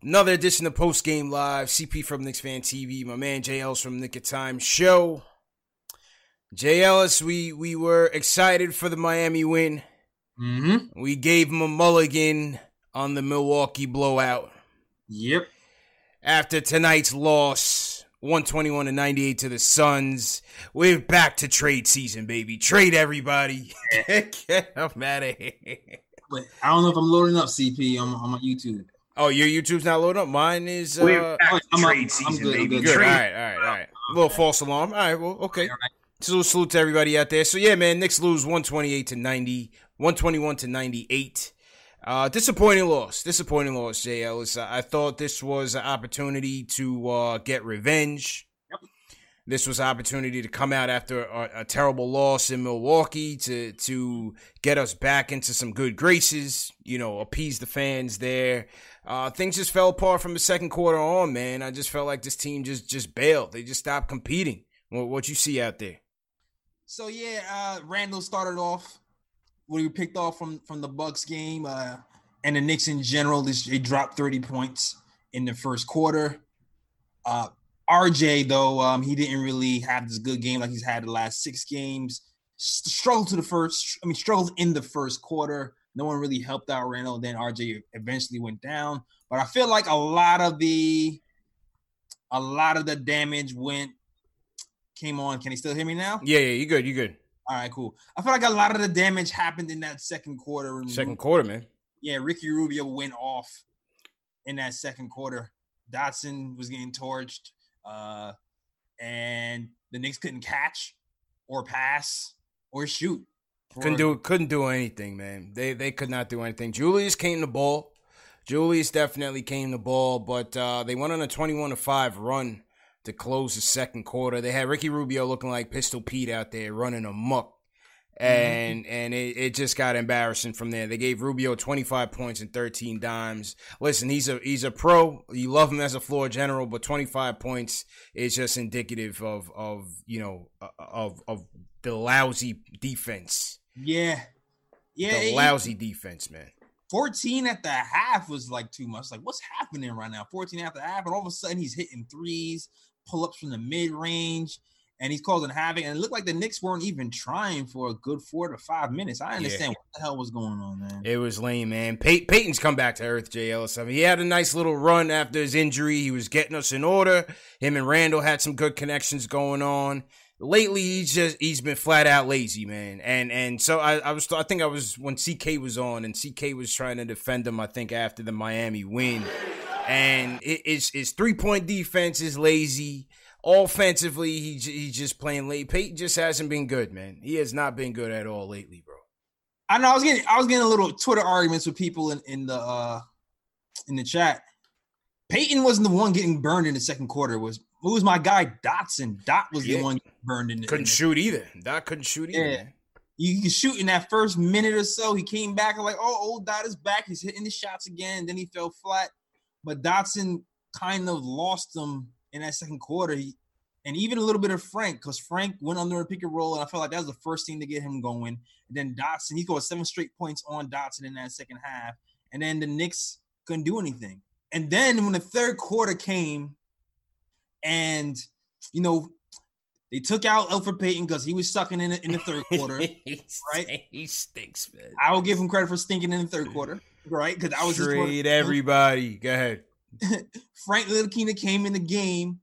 Another edition of Post Game Live. CP from Knicks Fan TV. My man Ellis from Knick of Time Show. Ellis, we we were excited for the Miami win. Mm-hmm. We gave him a mulligan on the Milwaukee blowout. Yep. After tonight's loss, 121 to 98 to the Suns, we're back to trade season, baby. Trade everybody. Get them out of here. But I don't know if I'm loading up CP on, on my YouTube. Oh, your YouTube's not loading up. Mine is. Uh, We're back to I'm- trade I'm season, good, I'm baby. good. Good. All Trade. right, all right, all right. A little false alarm. All right, well, okay. So salute to everybody out there. So yeah, man, Knicks lose 128 to 90, 121 to 98. Uh, disappointing loss. Disappointing loss, Jay Ellis. I I thought this was an opportunity to uh, get revenge. Yep. This was an opportunity to come out after a, a terrible loss in Milwaukee to to get us back into some good graces. You know, appease the fans there. Uh, things just fell apart from the second quarter on, man. I just felt like this team just just bailed. They just stopped competing. What, what you see out there? So yeah, uh, Randle started off what he picked off from from the Bucks game, uh, and the Knicks in general. They dropped 30 points in the first quarter. Uh, RJ though, um, he didn't really have this good game like he's had the last six games. Struggled to the first, I mean, struggled in the first quarter. No one really helped out Randle. Then RJ eventually went down. But I feel like a lot of the, a lot of the damage went came on. Can he still hear me now? Yeah, yeah, you good, you good. All right, cool. I feel like a lot of the damage happened in that second quarter. Second quarter, man. yeah, Ricky Rubio went off in that second quarter. Dotson was getting torched, uh, and the Knicks couldn't catch or pass or shoot. Couldn't do couldn't do anything, man. They they could not do anything. Julius came the ball. Julius definitely came the ball, but uh, they went on a twenty-one to five run to close the second quarter. They had Ricky Rubio looking like Pistol Pete out there running amok. And and it, it just got embarrassing from there. They gave Rubio 25 points and 13 dimes. Listen, he's a he's a pro. You love him as a floor general, but 25 points is just indicative of of you know uh, of of the lousy defense. Yeah, yeah. the it- lousy defense, man. 14 at the half was like too much. Like, what's happening right now? 14 at the half, and all of a sudden he's hitting threes, pull ups from the mid range, and he's causing havoc. And it looked like the Knicks weren't even trying for a good four to five minutes. I understand what the hell was going on, man. It was lame, man. Pey- Payton's come back to earth, J. Ellis. I mean, he had a nice little run after his injury. He was getting us in order. Him and Randle had some good connections going on. Lately, he's just he's been flat out lazy, man. And and so I, I was I think I was when CK was on and CK was trying to defend him. I think after the Miami win, and it, it's his three point defense is lazy. Offensively, he he's just playing late. Payton just hasn't been good, man. He has not been good at all lately, bro. I know I was getting I was getting a little Twitter arguments with people in, in the uh in the chat. Payton wasn't the one getting burned in the second quarter. It was it was my guy Dotson. Dot was yeah. the one burned in. The, couldn't in the, shoot either. Dot couldn't shoot either. Yeah. You can shoot in that first minute or so. He came back and like, oh, old Dot is back. He's hitting the shots again. Then he fell flat. But Dotson kind of lost him in that second quarter. He, and even a little bit of Frank, because Frank went under a pick and roll, and I felt like that was the first thing to get him going. And then Dotson, he got seven straight points on Dotson in that second half. And then the Knicks couldn't do anything. And then when the third quarter came, and you know, they took out Elfrid Payton because he was sucking in the, in the third quarter, right? He stinks, man. I will give him credit for stinking in the third quarter, right? Because I was trade everybody. Go ahead. Frank Ntilikina came in the game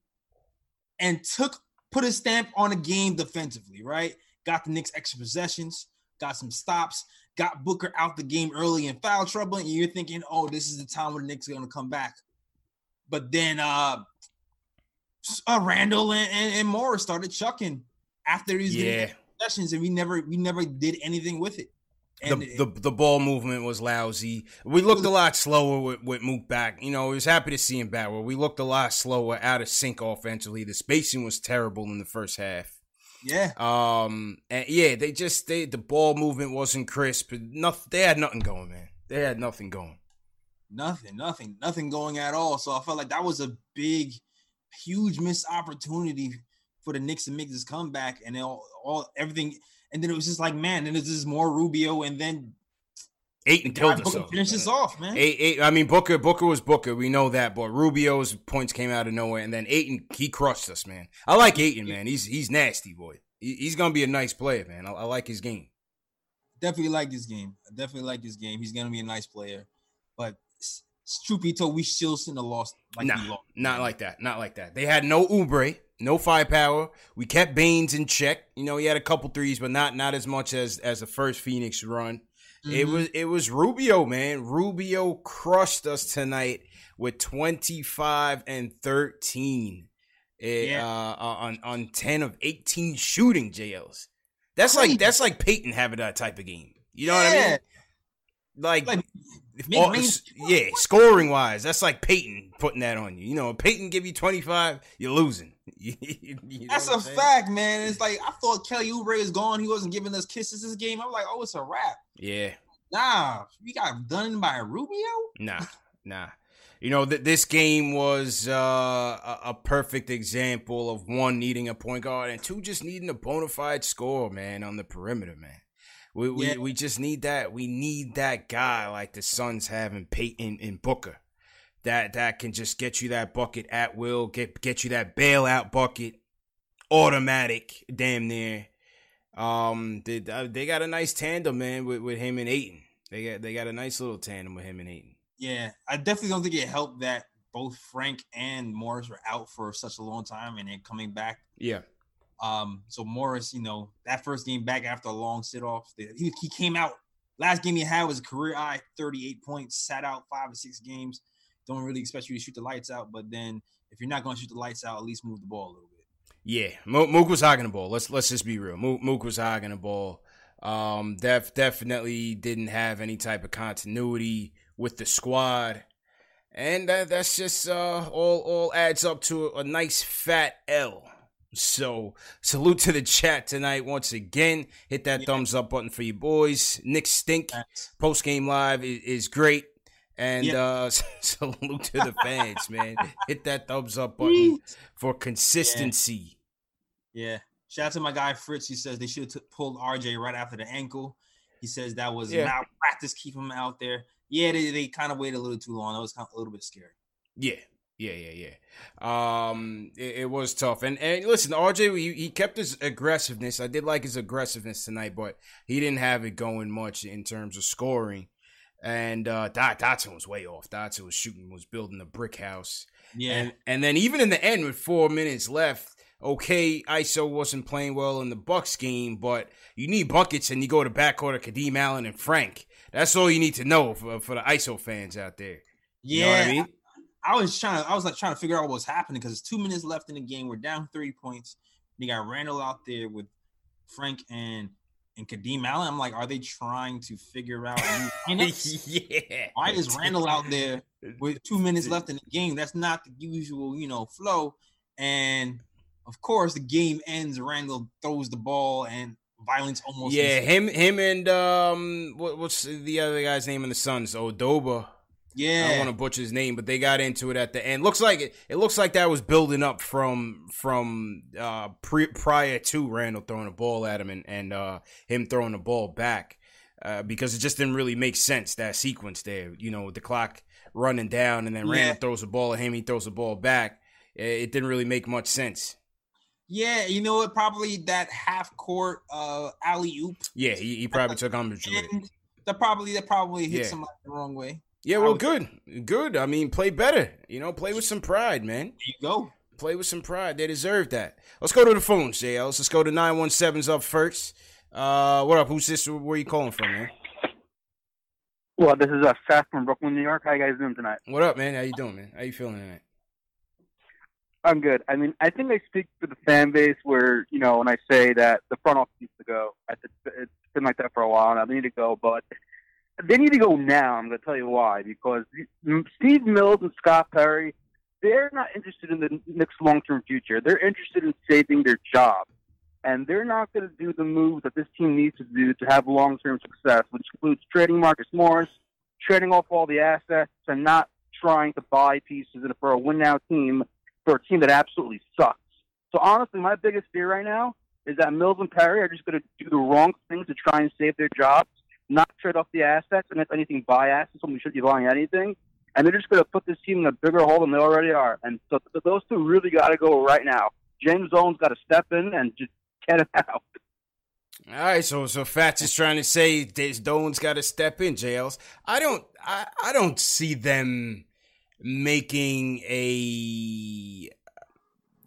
and took put a stamp on the game defensively, right? Got the Knicks extra possessions, got some stops, got Booker out the game early in foul trouble, and you're thinking, oh, this is the time where the Knicks are gonna come back. But then uh, uh Randle and, and, and Morris started chucking after these yeah. possessions, and we never we never did anything with it. And the, the, the ball movement was lousy. We looked a lot slower with, with Mook back. You know, I was happy to see him back. Where we looked a lot slower, out of sync offensively. The spacing was terrible in the first half. Yeah. Um. And yeah, they just they the ball movement wasn't crisp. Nothing. They had nothing going, man. They had nothing going. Nothing. Nothing. Nothing going at all. So I felt like that was a big, huge missed opportunity for the Knicks to make this comeback, and all, all everything and then it was just like, man, and this is more Rubio, and then Ayton killed us. Finish this off, man. Eight, eight, I mean, Booker, Booker was Booker. We know that, but Rubio's points came out of nowhere, and then Ayton, he crushed us, man. I like Ayton, man. He's he's nasty, boy. He's gonna be a nice player, man. I, I like his game. Definitely like his game. I definitely like his game. He's gonna be a nice player, but truth told, we still shouldn't have lost. Like nah, lost. not like that. Not like that. They had no Oubre no firepower. We kept Baynes in check. You know, he had a couple threes, but not not as much as as the first Phoenix run. Mm-hmm. It was it was Rubio, man. Rubio crushed us tonight with 25 and 13. It, yeah. uh, on on 10 of 18 shooting J. Ellis. That's like that's like Payton having that type of game. You know yeah. what I mean? Like, like all, yeah, scoring wise, that's like Payton putting that on you. You know, Payton give you 25, you're losing. you know that's a fact, man. It's like I thought Kelly Oubre is gone. He wasn't giving us kisses this game. I'm like, oh, it's a wrap. Yeah. Nah, we got done by Rubio. Nah, nah. You know that this game was uh, a, a, perfect example of one needing a point guard and two just needing a bona fide score, man, on the perimeter, man. We, yeah. we we just need that. We need that guy like the Suns have in Payton and Booker. That that can just get you that bucket at will, get get you that bailout bucket, automatic, damn near. Um, they they got a nice tandem, man, with, with him and Ayton. They got they got a nice little tandem with him and Ayton. Yeah, I definitely don't think it helped that both Frank and Morris were out for such a long time and then coming back. Yeah. Um, so Morris, you know, that first game back after a long sit off, he, he came out. Last game he had was a career high 38 points, sat out five or six games. Don't really expect you to shoot the lights out, but then if you're not going to shoot the lights out, at least move the ball a little bit. Yeah, Mook was hogging the ball. Let's let's just be real. Mook, was hogging the ball. Um, def, definitely didn't have any type of continuity with the squad, and that, that's just uh, all all adds up to a nice fat L so salute to the chat tonight once again. Hit that yeah. thumbs up button for you boys. Nick Stink post game live is, is, great. And yeah. uh salute to the fans, man. Hit that thumbs up button for consistency. Yeah. yeah. Shout out to my guy Fritz. He says they should have pulled RJ right after the ankle. He says that was yeah. malpractice, keep him out there. Yeah, they, they kind of waited a little too long. That was kind of a little bit scary. Yeah, yeah, yeah, yeah. Um, it, it, was tough, and and listen, RJ, he, he kept his aggressiveness. I did like his aggressiveness tonight, but he didn't have it going much in terms of scoring. And uh, Dot Dotson was way off. Dotson was shooting, was building a brick house. Yeah, and, and then even in the end, with four minutes left, okay, ISO wasn't playing well in the Bucks game, but you need buckets, and you go to backcourt of Kadeem Allen and Frank. That's all you need to know for for the ISO fans out there. Yeah, you know I mean. I was trying to, I was like trying to figure out what was happening because it's two minutes left in the game. We're down three points. You got Randle out there with Frank and and Kadeem Allen. I'm like, are they trying to figure out yeah. Why is Randle out there with two minutes left in the game? That's not the usual, you know, flow. And of course, the game ends. Randle throws the ball and violence almost. Yeah, him, him, and um, what, what's the other guy's name in the Suns? Odoba. Yeah, I don't want to butcher his name, but they got into it at the end. Looks like it. It looks like that was building up from from uh pre, prior to Randle throwing a ball at him and and uh him throwing the ball back. Uh, because it just didn't really make sense that sequence there. You know, the clock running down and then yeah. Randle throws the ball at him, he throws the ball back. It didn't really make much sense. Yeah, you know what? Probably that half court uh alley oop. Yeah, he, he probably took umbrage with it. That probably that probably hit yeah. somebody the wrong way. Yeah, well, good, good. I mean, play better. You know, play with some pride, man. There you go. Play with some pride. They deserve that. Let's go to the phones, J. Ellis. Let's go to 917's up first. Uh, what up? Who's this? Where are you calling from, man? Well, this is uh, Seth from Brooklyn, New York. How you guys doing tonight? What up, man? How you doing, man? How you feeling tonight? I'm good. I mean, I think I speak for the fan base where, you know, when I say that the front office needs to go, it's been like that for a while now. They need to go, but they need to go now. I'm going to tell you why. Because Steve Mills and Scott Perry, they're not interested in the Knicks' long-term future. They're interested in saving their job. And they're not going to do the moves that this team needs to do to have long-term success, which includes trading Marcus Morris, trading off all the assets, and not trying to buy pieces for a win-now team for a team that absolutely sucks. So honestly, my biggest fear right now is that Mills and Perry are just going to do the wrong things to try and save their jobs not trade off the assets, and if anything, buy assets when we shouldn't be buying anything. And they're just going to put this team in a bigger hole than they already are. And so those two really got to go right now. James Owens got to step in and just get it out. All right, so so Fats is trying to say Dolan's got to step in, J. Ellis. I don't, I, I don't see them making a,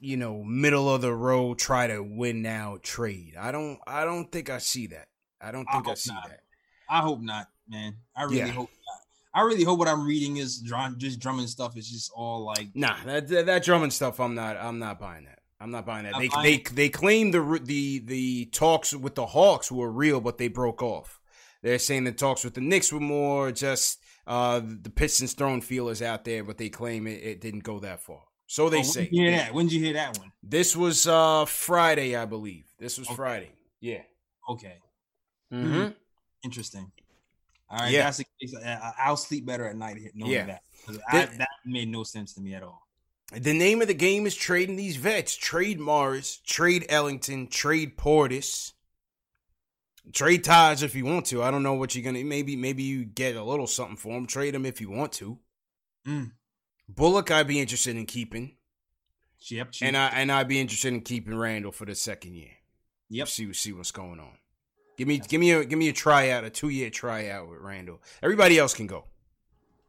you know, middle of the road try to win now trade. I don't, I don't think I see that. I don't think I, I see not. that. I hope not, man. I really yeah. hope not. I really hope what I'm reading is drum, just drumming stuff is just all like nah that that drumming stuff. I'm not I'm not buying that. I'm not buying that. They buying they they claim the the the talks with the Hawks were real, but they broke off. They're saying the talks with the Knicks were more just uh, the Pistons throwing feelers out there, but they claim it, it didn't go that far. So they oh, say. Yeah, that? When did you hear that one? This was uh, Friday, I believe. This was okay. Friday. Yeah. Okay. Mm-hmm. Interesting. All right, yeah. that's the case. I'll sleep better at night knowing yeah. that. I, that made no sense to me at all. The name of the game is trading these vets. Trade Morris, trade Ellington, trade Portis, trade Taj if you want to. I don't know what you're gonna. Maybe maybe you get a little something for him. Trade him if you want to. Mm. Bullock, I'd be interested in keeping. Yep. And I and I'd be interested in keeping Randle for the second year. Yep. See see what's going on. Give me give me a give me a tryout, a two year tryout with Randle. Everybody else can go.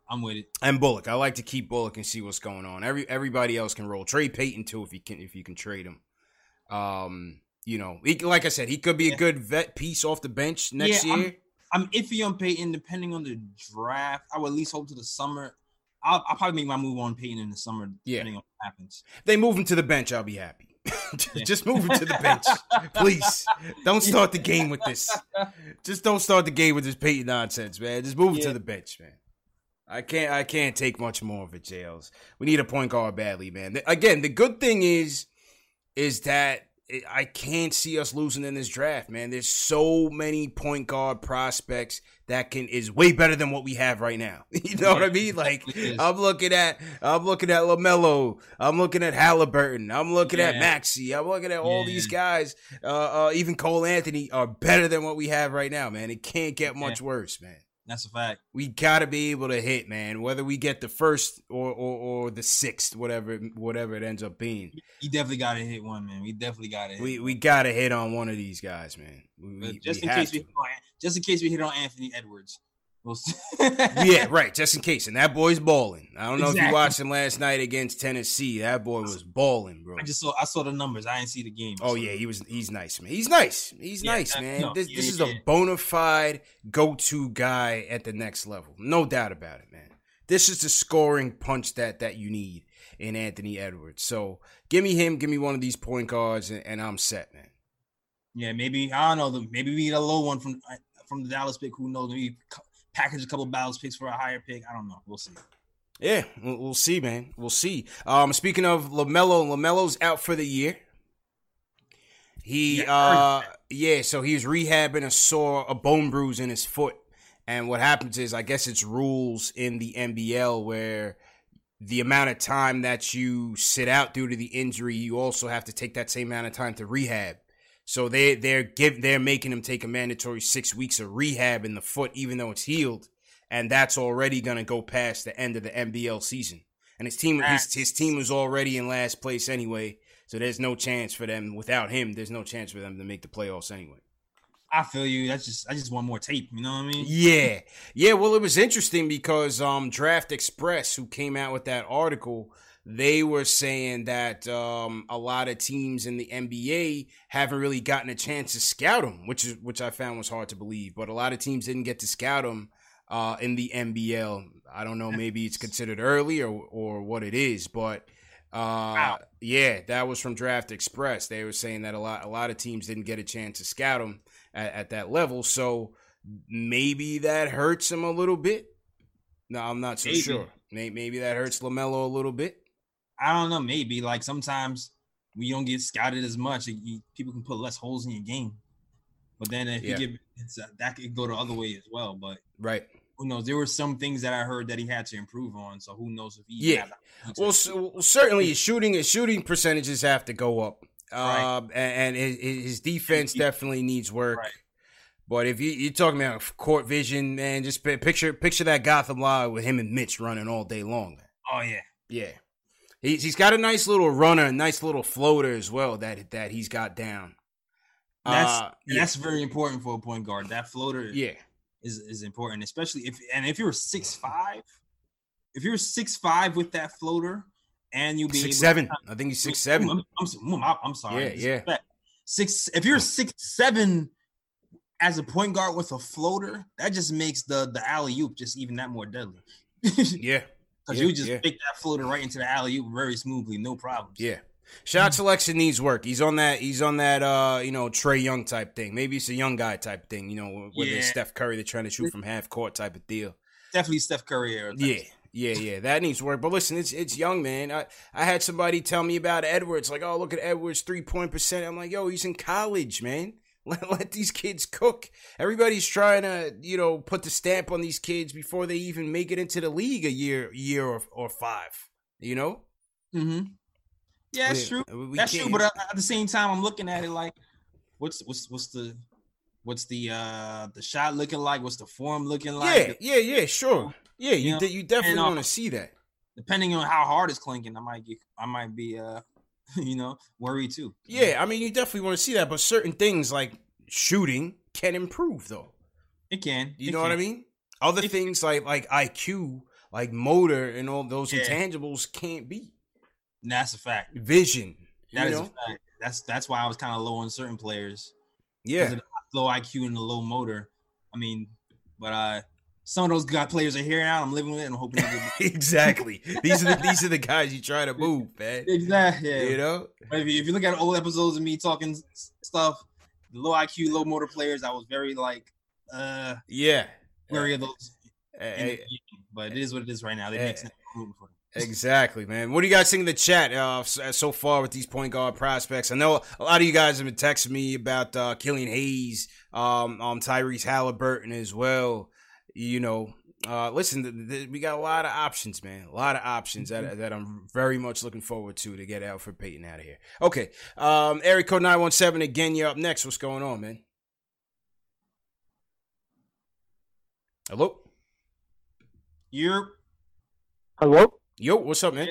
I'm with it. And Bullock. I like to keep Bullock and see what's going on. Every everybody else can roll. Trade Payton too if you can if you can trade him. Um, you know, he, like I said, he could be yeah. a good vet piece off the bench next yeah, year. I'm, I'm, iffy on Payton depending on the draft. I would at least hope to the summer. I'll, I'll probably make my move on Payton in the summer, depending yeah. on what happens. They move him to the bench, I'll be happy. just move him to the bench, please. Don't start the game with this. Just don't start the game with this Payton nonsense, man. Just move him to the bench, man. I can't. I can't take much more of it, J. Ellis. We need a point guard badly, man. Again, the good thing is, is that I can't see us losing in this draft, man. There's so many point guard prospects that can is way better than what we have right now. You know what I mean? Like I'm looking at I'm looking at LaMelo, I'm looking at Halliburton, I'm looking yeah. at Maxey, I'm looking at all yeah. these guys. Uh, uh, even Cole Anthony are better than what we have right now, man. It can't get much yeah. worse, man. That's a fact. We gotta be able to hit, man. Whether we get the first or or, or the sixth, whatever whatever it ends up being. You definitely gotta hit one, man. We definitely gotta. we we gotta hit on one of these guys, man. We, just in case to. we just in case we hit on Anthony Edwards. yeah, right. Just in case, and that boy's balling. I don't know exactly. if you watched him last night against Tennessee. That boy was balling, bro. I just saw I saw the numbers. I didn't see the game. Oh yeah, he was. He's nice, man. He's nice. He's yeah, nice, man. No, this, yeah, this is a bona fide go-to guy at the next level, no doubt about it, man. This is the scoring punch that that you need in Anthony Edwards. So give me him. Give me one of these point guards, and, and I'm set, man. Yeah, maybe I don't know. Maybe we get a low one from from the Dallas pick. Who knows? Maybe package a couple Dallas picks for a higher pick. I don't know. We'll see. Yeah, we'll see, man. We'll see. Um, speaking of LaMelo, LaMelo's out for the year. He, yeah, uh, yeah, so he was rehabbing a sore, a bone bruise in his foot, and what happens is, I guess it's rules in the NBL where the amount of time that you sit out due to the injury, you also have to take that same amount of time to rehab. So they they're give they're making him take a mandatory six weeks of rehab in the foot, even though it's healed, and that's already gonna go past the end of the NBL season. And his team his, his team was already in last place anyway, so there's no chance for them without him. There's no chance for them to make the playoffs anyway. I feel you. That's just I just want more tape. You know what I mean? Yeah, yeah. Well, it was interesting because um, Draft Express, who came out with that article, they were saying that um, a lot of teams in the NBA haven't really gotten a chance to scout him, which is which I found was hard to believe. But a lot of teams didn't get to scout him uh, in the NBL. I don't know. Maybe it's considered early or or what it is, but. Uh, wow. yeah, that was from Draft Express. They were saying that a lot, a lot of teams didn't get a chance to scout him, at, at that level. So maybe that hurts him a little bit. No, I'm not so maybe. sure. Maybe that hurts LaMelo a little bit. I don't know. Maybe like sometimes we don't get scouted as much. You, people can put less holes in your game. But then if yeah. you get uh, that could go the other way as well. But right, who knows? There were some things that I heard that he had to improve on. So who knows if he yeah. Well, so, certainly shooting his shooting percentages have to go up. Right. Um, and, and his, defense definitely needs work. Right. But if you, you're talking about court vision, man, just picture picture that Gotham Live with him and Mitch running all day long. Oh yeah, yeah. He's he's got a nice little runner, a nice little floater as well that that he's got down. That's uh, yeah. that's very important for a point guard. That floater, yeah, is is important, especially if and if you're six five, if you're six five with that floater, and you'll be six seven. To, I think he's six seven. I'm, I'm, I'm sorry. Yeah, yeah. Six. If you're six seven as a point guard with a floater, that just makes the the alley oop just even that more deadly. yeah, because yeah, you just yeah. pick that floater right into the alley oop very smoothly, no problem. Yeah. Shot selection needs work. He's on that. He's on that. Uh, you know, Trae Young type thing. Maybe it's a young guy type thing. You know, whether yeah. Steph Curry, they're trying to shoot from half court type of deal. Definitely Steph Curry. Yeah, yeah, yeah, that needs work. But listen, it's it's young, man. I, I had somebody tell me about Edwards, like, oh, look at Edwards' three point percent. I'm like, yo, he's in college, man. Let, let these kids cook. Everybody's trying to, you know, put the stamp on these kids before they even make it into the league a year, year or, or five. You know. Hmm. Yeah, that's true. that's true. But at the same time, I'm looking at it like, what's what's what's the what's the uh the shot looking like? What's the form looking like? Yeah, yeah, yeah. Sure. Yeah, you you, you definitely want to see that. Depending on how hard it's clinking, I might get I might be uh you know worried too. Yeah, I mean you definitely want to see that, but certain things like shooting can improve though. It can. You it know can. what I mean? Other it things like like IQ, like motor, and all those yeah. intangibles can't be. That's a fact. Vision. That is know? a fact. That's that's why I was kind of low on certain players. Yeah. Low IQ and the low motor. I mean, but uh some of those guy players are here now. I'm living with it. And I'm hoping. exactly. These are the these are the guys you try to move, man. Exactly. Yeah. You know, if you, if you look at old episodes of me talking stuff, low IQ, low motor players, I was very like, uh, yeah, wary of those. Hey, but it is what it is right now. They hey, make sense. Exactly, man. What do you guys think in the chat uh, so far with these point guard prospects? I know a lot of you guys have been texting me about uh, Killian Hayes, um, um, Tyrese Halliburton as well you know, uh, listen, the, the, we got a lot of options, man. A lot of options that, mm-hmm. that I'm very much looking forward to to get Alfred Payton out of here. Okay, um, Eric code nine one seven again. You're up next. What's going on, man? Hello. You're. Hello. Yo, what's up, man?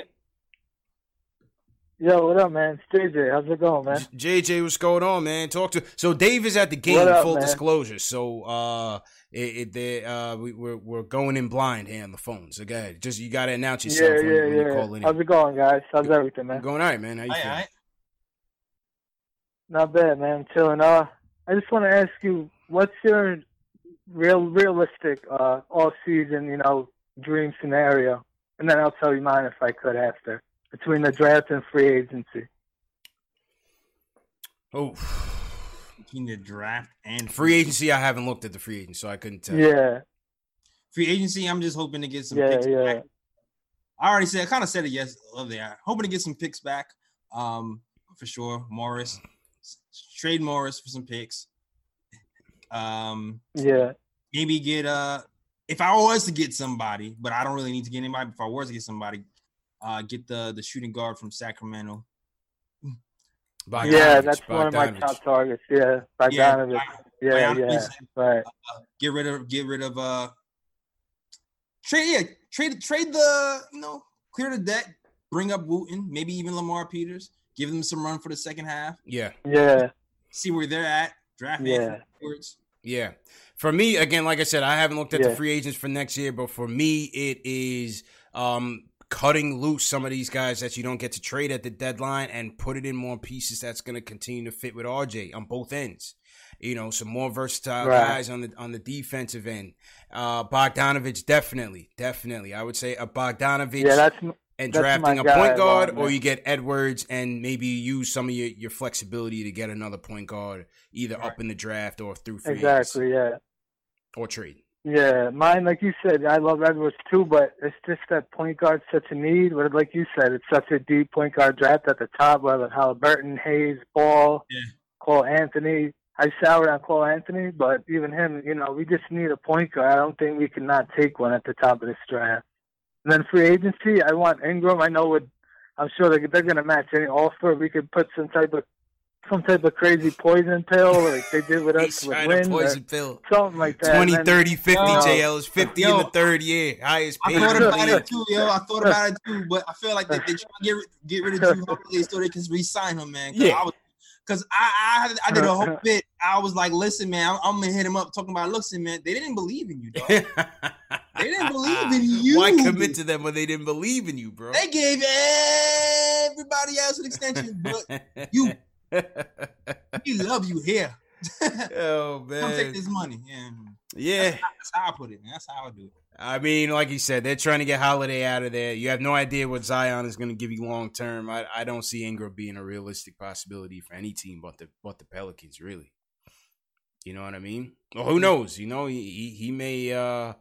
Yo, what up, man? It's JJ. How's it going, man? JJ, what's going on, man? Talk to. So Dave is at the game. Up, full man? disclosure. So uh, it, it uh, we, we're we're going in blind here on the phone. So go ahead. Just you got to announce yourself. Yeah, when, yeah, when yeah. You call in How's it going, guys? How's everything, man? Going all right, man. How you feeling? Not bad, man. chilling. Uh, I just want to ask you, what's your real realistic uh all season, you know, dream scenario? And then I'll tell you mine if I could after between the draft and free agency. Oh, between the draft and free agency. I haven't looked at the free agency, so I couldn't tell. Yeah. Free agency, I'm just hoping to get some Yeah, picks yeah. back. I already said, I kind of said it yes of there. Hoping to get some picks back, um, for sure. Morris, trade Morris for some picks. Um, Yeah. maybe get uh, if I was to get somebody, but I don't really need to get anybody. If I was to get somebody, uh, get the the shooting guard from Sacramento. Bogdanovich, Yeah, that's one of my top targets. Yeah. Yeah, Bogdanovich. Yeah, Bogdanovich. yeah. Right. get rid of get rid of uh trade yeah trade trade the you know clear the deck bring up Wooten maybe even Lamar Peters give them some run for the second half Yeah, Yeah. see where they're at draft Yeah. Anthony yeah. For me, again, like I said, I haven't looked at the free agents for next year, but for me, it is um cutting loose some of these guys that you don't get to trade at the deadline and put it in more pieces that's going to continue to fit with RJ on both ends. You know, some more versatile Right. guys on the on the defensive end. Uh Bogdanovich, definitely, definitely. I would say a Bogdanovich Yeah, that's and that's drafting a point guard, or you get Edwards and maybe use some of your, your flexibility to get another point guard either Right. up in the draft or through free exactly. Yeah. or trade. Yeah, mine, like you said, I love Edwards too, but it's just that point guard's such a need. But like you said, it's such a deep point guard draft at the top, whether Halliburton, Hayes, Ball, Yeah. Cole Anthony. I soured on Cole Anthony, but even him, you know, we just need a point guard. I don't think we can not take one at the top of this draft. And then free agency, I want Ingram. I know with, I'm sure they're, they're going to match any offer. We could put some type of some type of crazy poison pill like they did with us He's with trying Lin, or poison pill. something like that. 20, 30, 50, Yo. JL is 50 in the third year. Highest I thought about it too, yo. I thought about it too, but I feel like they, they trying to get rid, get rid of Jrue Holiday so they can re-sign him, man. Cause Yeah. I was, Cause I, I I did a whole bit. I was like, listen, man, I'm, I'm gonna hit him up talking about. Listen, man, they didn't believe in you, dog. They didn't believe in you. Why commit to them when they didn't believe in you, bro? They gave everybody else an extension, but you. we love you here. oh man, come take this money. Yeah, yeah. that's how I put it. Man. That's how I do it. I mean, like you said, they're trying to get Holiday out of there. You have no idea what Zion is going to give you long term. I, I don't see Ingram being a realistic possibility for any team but the but the Pelicans, really. You know what I mean? Well, who knows? You know, he he, he may uh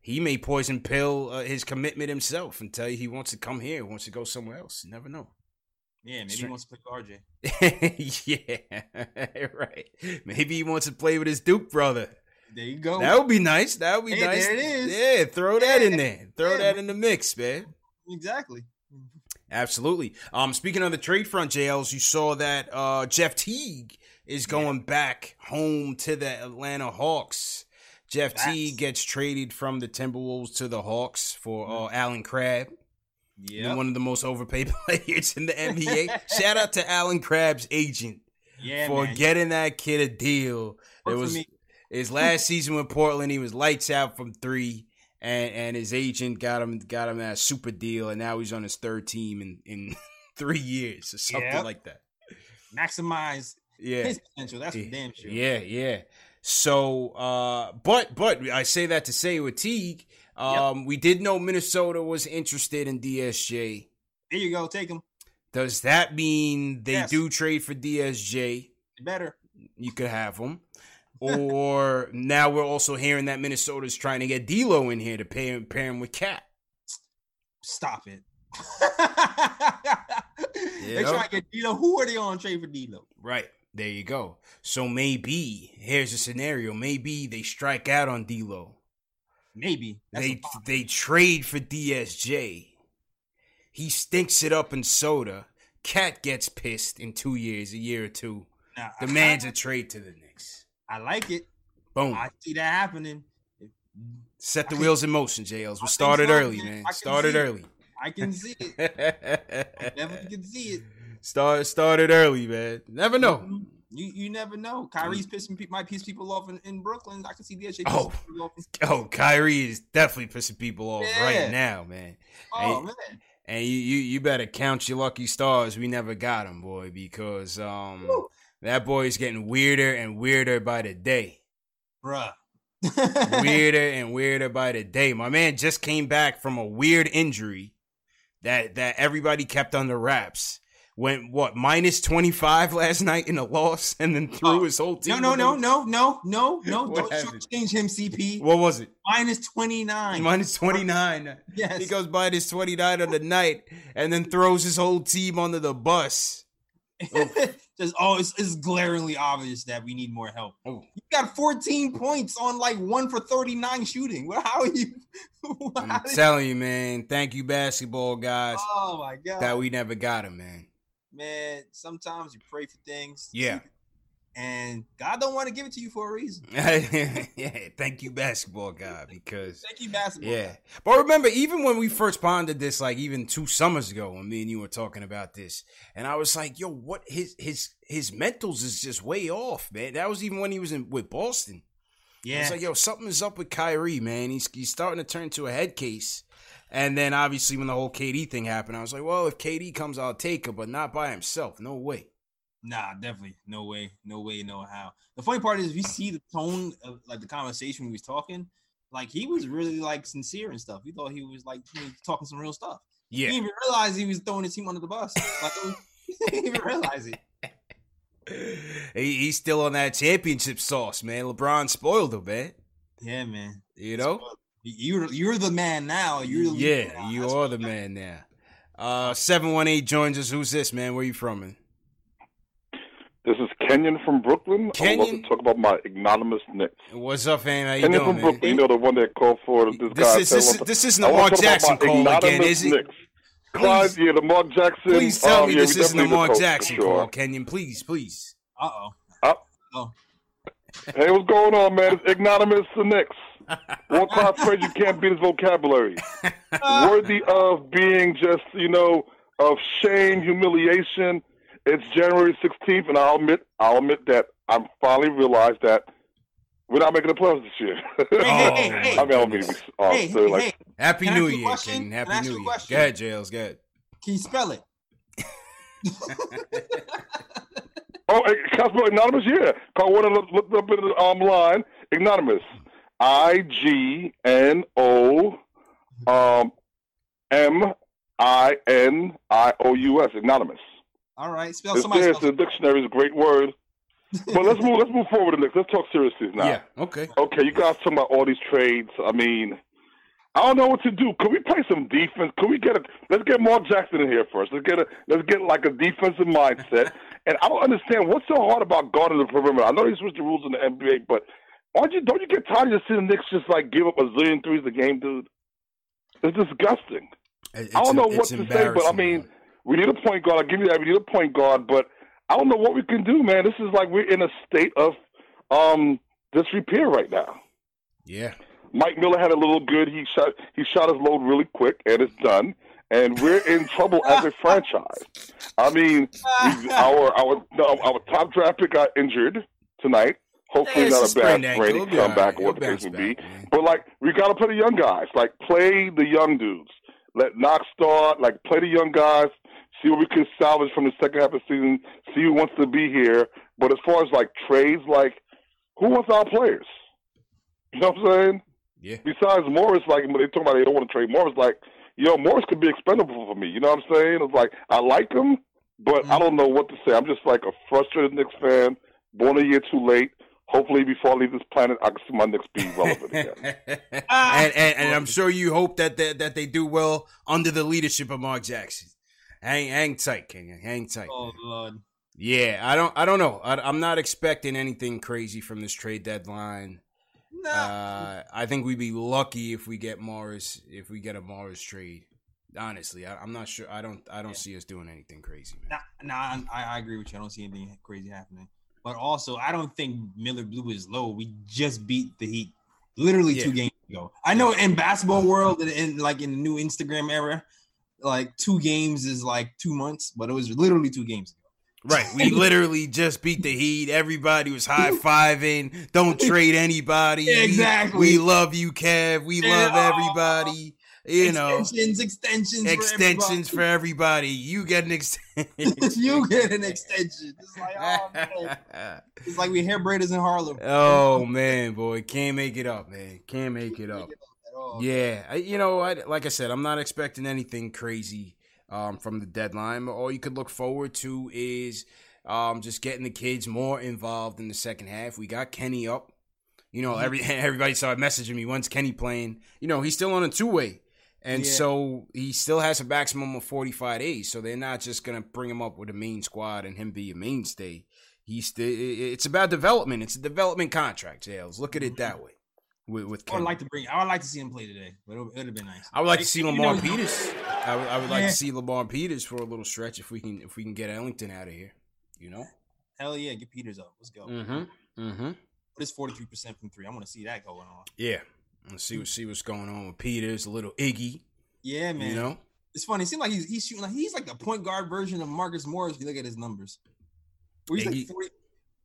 he may poison pill uh, his commitment himself and tell you he wants to come here, wants to go somewhere else. You never know. Yeah, maybe he wants to play with RJ. yeah, right. Maybe he wants to play with his Duke brother. There you go. That would be nice. That would be Hey, nice. there it is. Yeah, throw that in there. Throw Yeah. that in the mix, man. exactly. Absolutely. Um, speaking of the trade front, J. Ellis, you saw that uh, Jeff Teague is going back home to the Atlanta Hawks. Jeff Facts. Teague gets traded from the Timberwolves to the Hawks for uh, Allen Crabbe, Yeah. one of the most overpaid players in the NBA. Shout out to Allen Crabbe's agent Yeah, for man. getting that kid a deal. It was me. his last season with Portland. He was lights out from three, and and his agent got him got him that super deal, and now he's on his third team in in three years or something Yep. like that. maximize Yeah, his potential. That's for yeah, damn sure. yeah, yeah. So, uh, but but I say that to say with Teague, um, we did know Minnesota was interested in DSJ. There you go. Take him. Does that mean they Yes. do trade for DSJ? Better. you could have him. Or now we're also hearing that Minnesota's trying to get D'Lo in here to pay him, pair him with KAT. Stop it. they Yep. try to get D'Lo. Who are they on trade for D'Lo? Right there, you go. So maybe here's a scenario. Maybe they strike out on D'Lo. Maybe That's They they trade for DSJ. He stinks it up in soda. KAT gets pissed in two years, a year or two. Now, Demands a trade to the Knicks. I like it. Boom. I see that happening. Set the I can- wheels in motion, J. Ellis. We started so, early, man. Started early. I can see it. Definitely can see it. Start started early, man. Never know. Mm-hmm. You you never know. Kyrie's pissing pe- might piss people off in, in Brooklyn. I can see pissing Oh. Oh, Kyrie is definitely pissing people off Yeah. right now, man. Oh Hey, man, And you, you you better count your lucky stars. We never got him, boy, because um Woo. that boy is getting weirder and weirder by the day. bruh. Weirder and weirder by the day. My man just came back from a weird injury that that everybody kept under wraps. Went what minus twenty five last night in a loss, and then threw oh, his whole team. No, no, no, no, no, no, no. Don't change him, CP. What was it? Minus twenty nine. Minus twenty nine. yes. He goes minus twenty nine on the night, and then throws his whole team under the bus. Just oh, it's, it's glaringly obvious that we need more help. Oh. You got 14 points on like one for 39 shooting. Well, how are you? I'm telling you, man. Thank you, basketball guys. Oh my god, that we never got him, man man, sometimes you pray for things. Yeah. And God don't want to give it to you for a reason. yeah, thank you, basketball God, because thank you, basketball. Yeah, but remember, even when we first pondered this, like even two summers ago, when me and you were talking about this, and I was like, "Yo, what his his his mentals is just way off, man." That was even when he was in with Boston. Yeah, it's like, "Yo, something is up with Kyrie, man. He's he's starting to turn to a head case." And then obviously when the whole KD thing happened, I was like, well, if KD comes, I'll take him, but not by himself. No way. Nah, definitely. No way. No way, no how. The funny part is if you see the tone of like the conversation he was talking, like he was really like sincere and stuff. We thought he was like he was talking some real stuff. Yeah. He didn't even realize he was throwing his team under the bus. Like he didn't even realize it. He, he's still on that championship sauce, man. LeBron spoiled him, man. Yeah, man. You know? You're you're the man now. You're the yeah, now. you That's are the man now. Uh, seven one eight joins us. Who's this man? Where you from? Man? This is Kenyon from Brooklyn. Kenyon? I love to talk about my ignominious Knicks. What's up, fam? How you Kenyon doing, from man? Brooklyn. You know the one that called for this, this guy. Is, this, is, this isn't the Mark Jackson call again, is it? Knicks. Clyde, yeah, the Mark Jackson. Please tell um, me yeah, this isn't the Mark Jackson sure. call, Kenyon. Please, please. Uh-oh. Uh-oh. Hey, what's going on, man? It's ignominious the Knicks. One class phrase you can't beat his vocabulary. Worthy of being just, you know, of shame, humiliation. It's January 16th, and I'll admit, I'll admit that I'm finally realized that we're not making the playoffs this year. Hey, hey, hey, I mean, I don't mean be uh, hey, hey, like. Happy Can New Year, King. Happy New Year. Go ahead, J. Ellis. Go ahead. Can you spell it? oh, hey, can I spell anonymous? Yeah. Call one of look up in the um, line. Anonymous. I G N O um, M I N I O U S, anonymous. All right, spell it's somebody. There, it's the dictionary is a great word. but let's move. Let's move forward. Let's talk seriously now. Yeah. Okay. Okay. You guys talking about all these trades? I mean, I don't know what to do. Can we play some defense? Can we get a? Let's get Mark Jackson in here first. Let's get a. Let's get like a defensive mindset. and I don't understand what's so hard about guarding the perimeter. I know they switched the rules in the NBA, but Aren't you? Don't you get tired of seeing the Knicks just like give up a zillion threes a game, dude? It's disgusting. It's, I don't know what to say, but I mean, we need a point guard. I'll give you that. We need a point guard, but I don't know what we can do, man. This is like we're in a state of um disrepair right now. Yeah. Mike Miller had a little good. He shot he shot his load really quick, and it's done. And we're in trouble as a franchise. I mean, our our our top draft pick got injured tonight. Hopefully yeah, not a bad sprain comeback or what the case may be. But like we gotta play the young guys. Like play the young dudes. Let Knox start, like play the young guys, see what we can salvage from the second half of the season, see who wants to be here. But as far as like trades, like who wants our players? You know what I'm saying? Yeah. Besides Morris, like when they talk about they don't want to trade Morris, like, yo, Morris could be expendable for me. You know what I'm saying? It's like I like him, but mm-hmm. I don't know what to say. I'm just like a frustrated Knicks fan, born a year too late hopefully before I leave this planet, I can see my Knicks be relevant again. and, and, and I'm sure you hope that they, that they do well under the leadership of Mark Jackson. Hang hang tight, King. Hang tight. Oh Lord. Yeah, I don't I don't know. I, am not expecting anything crazy from this trade deadline. Nah. Uh, I think we'd be lucky if we get Morris if we get a Morris trade. Honestly, I, am not sure. I don't. I don't yeah. see us doing anything crazy. Man. Nah, nah I, I agree with you. I don't see anything crazy happening. But also, I don't think Miller Blue is low. We just beat the Heat literally yeah. two games ago. I know in basketball world and in like in the new Instagram era, like two games is like two months, but it was literally two games ago. Right. We literally just beat the Heat. Everybody was high fiving. Don't trade anybody. Yeah, exactly. We, we, love you, Kev. We love everybody you know, extensions, extensions, extensions for everybody. For everybody. You get an extension. you get an extension. It's like, oh man, it's like we hair braiders in Harlem. Oh man, boy, can't make it up, man. Can't make it up. yeah, I, you know, I, like I said, I'm not expecting anything crazy. um, from the deadline. All you could look forward to is um, just getting the kids more involved in the second half. We got Kenny up. You know, every everybody started messaging me. When's Kenny playing? You know, he's still on a two way. And Yeah. so he still has a maximum of 45 days. So they're not just going to bring him up with a main squad and him be a mainstay. He's still, it's about development. It's a development contract, J. Ellis. Look at it that way. With, with I would like to bring. I would like to see him play today, but it would have been nice. I would like to see You Lamar know, Peters. I would, I would like Yeah. to see Lamar Peters for a little stretch if we can if we can get Ellington out of here. You know. Hell yeah, get Peters up. Let's go. Mm-hmm. Mm-hmm. But it's forty three percent from three. I want to see that going on. Yeah. Let's see what see what's going on with Peters. A little Iggy. Yeah, man. You know. It's funny. It seems like he's he's shooting like he's like the point guard version of Marcus Morris. If you look at his numbers, where he's like 40,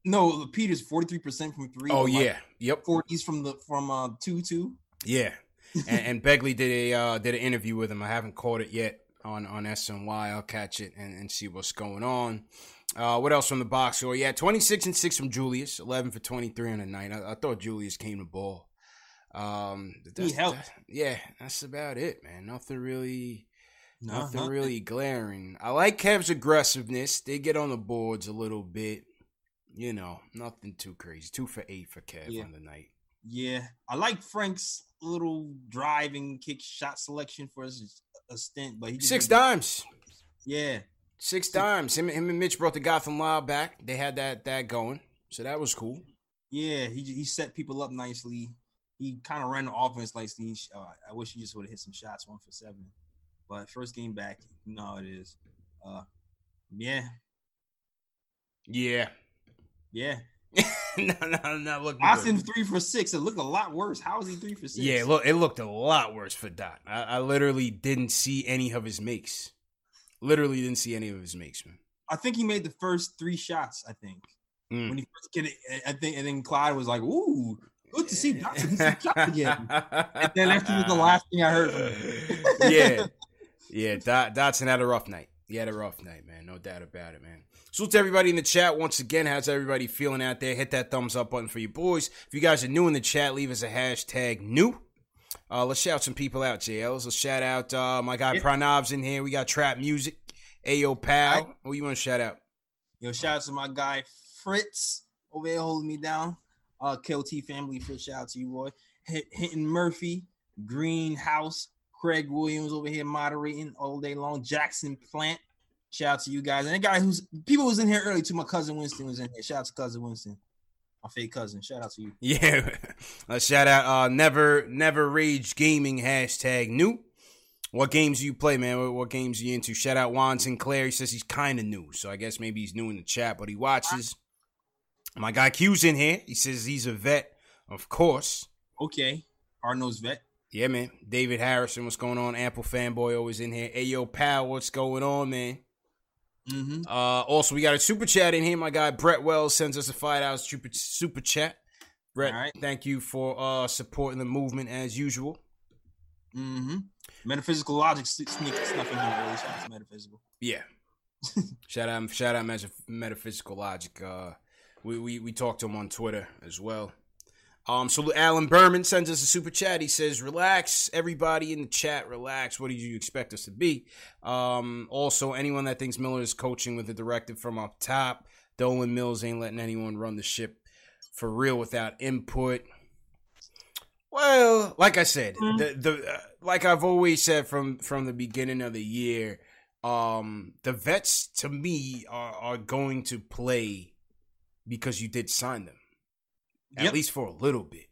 no, Peters forty three percent from three. Oh but, like, yeah. Yep. forties from the from uh two two. Yeah. and, and Begley did a uh, did an interview with him. I haven't caught it yet on on SNY. I'll catch it and, and see what's going on. Uh, what else from the box score? Yeah, twenty six and six from Julius, eleven for twenty three on the night. I, I thought Julius came to ball. Um, that's, helped. that- yeah, that's about it, man. Nothing really. No, Nothing no. really glaring. I like Kev's aggressiveness. They get on the boards a little bit. You know, nothing too crazy. Two for eight for Kev Yeah. on the night. Yeah, I like Frank's little driving kick shot selection for his a stint, but he Six dimes. Yeah, Six dimes. Him, him and Mitch brought the Gotham Wild back. They had that that going. So that was cool. yeah, he he set people up nicely. He kind of ran the offense like Steve. Uh, I wish he just would have hit some shots, one for seven. But first game back, you know it is. Uh, yeah, Yeah. yeah. no, no, no. Look. Austin three for six. It looked a lot worse. How is he three for six? Yeah, look, it looked a lot worse for Dot. I, I literally didn't see any of his makes. Literally didn't see any of his makes, man. I think he made the first three shots. I think Mm. when he first get it, I think, and then Clyde was like, "Ooh, good to see Dotson some shots again." And then after was the last thing I heard. From him. yeah, yeah. Dot, Dotson had a rough night. He had a rough night, man. No doubt about it, man. Salute to everybody in the chat once again. How's everybody feeling out there? Hit that thumbs up button for you boys. If you guys are new in the chat, leave us a hashtag new. Uh, let's shout some people out, JLs. Let's shout out uh, my guy. Pranav's in here. We got Trap Music. Ayo, pal. What you want to shout out? Yo, shout out to my guy Fritz over there holding me down. Uh, KLT family, Fritz, shout out to you, Roy. Hinton Murphy, Greenhouse, Craig Williams over here moderating all day long. Jackson Plant, shout out to you guys. And the guy who's people was in here early too. My cousin Winston was in here. Shout out to cousin Winston, my fake cousin. Shout out to you. Yeah. Let's shout out uh, Never Never Rage Gaming hashtag new. What games do you play, man? What, what games you into? Shout out Juan Sinclair. He says he's kind of new, so I guess maybe he's new in the chat, but he watches. My guy Q's in here. He says he's a vet, of course. Okay, hard nosed vet. Yeah, man. David Harrison, what's going on? Ample fanboy always in here. Hey, yo, pal, what's going on, man? Mm-hmm. Uh, also, we got a super chat in here. My guy Brett Wells sends us a five dollars super super chat. Brett, right. thank you for uh supporting the movement as usual. Mm-hmm. Metaphysical logic sneak snuck in here. Shout metaphysical. Yeah. shout out, shout out, Meta- metaphysical logic. Uh, we, we we talked to him on Twitter as well. Um, so Alan Berman sends us a super chat. He says, "Relax, everybody in the chat. Relax. What did you expect us to be?" Um, also, anyone that thinks Miller is coaching with a directive from up top, Dolan Mills ain't letting anyone run the ship for real without input. Well, like I said, the the uh, like I've always said from from the beginning of the year, um, the vets to me are are going to play because you did sign them, at Yep. least for a little bit.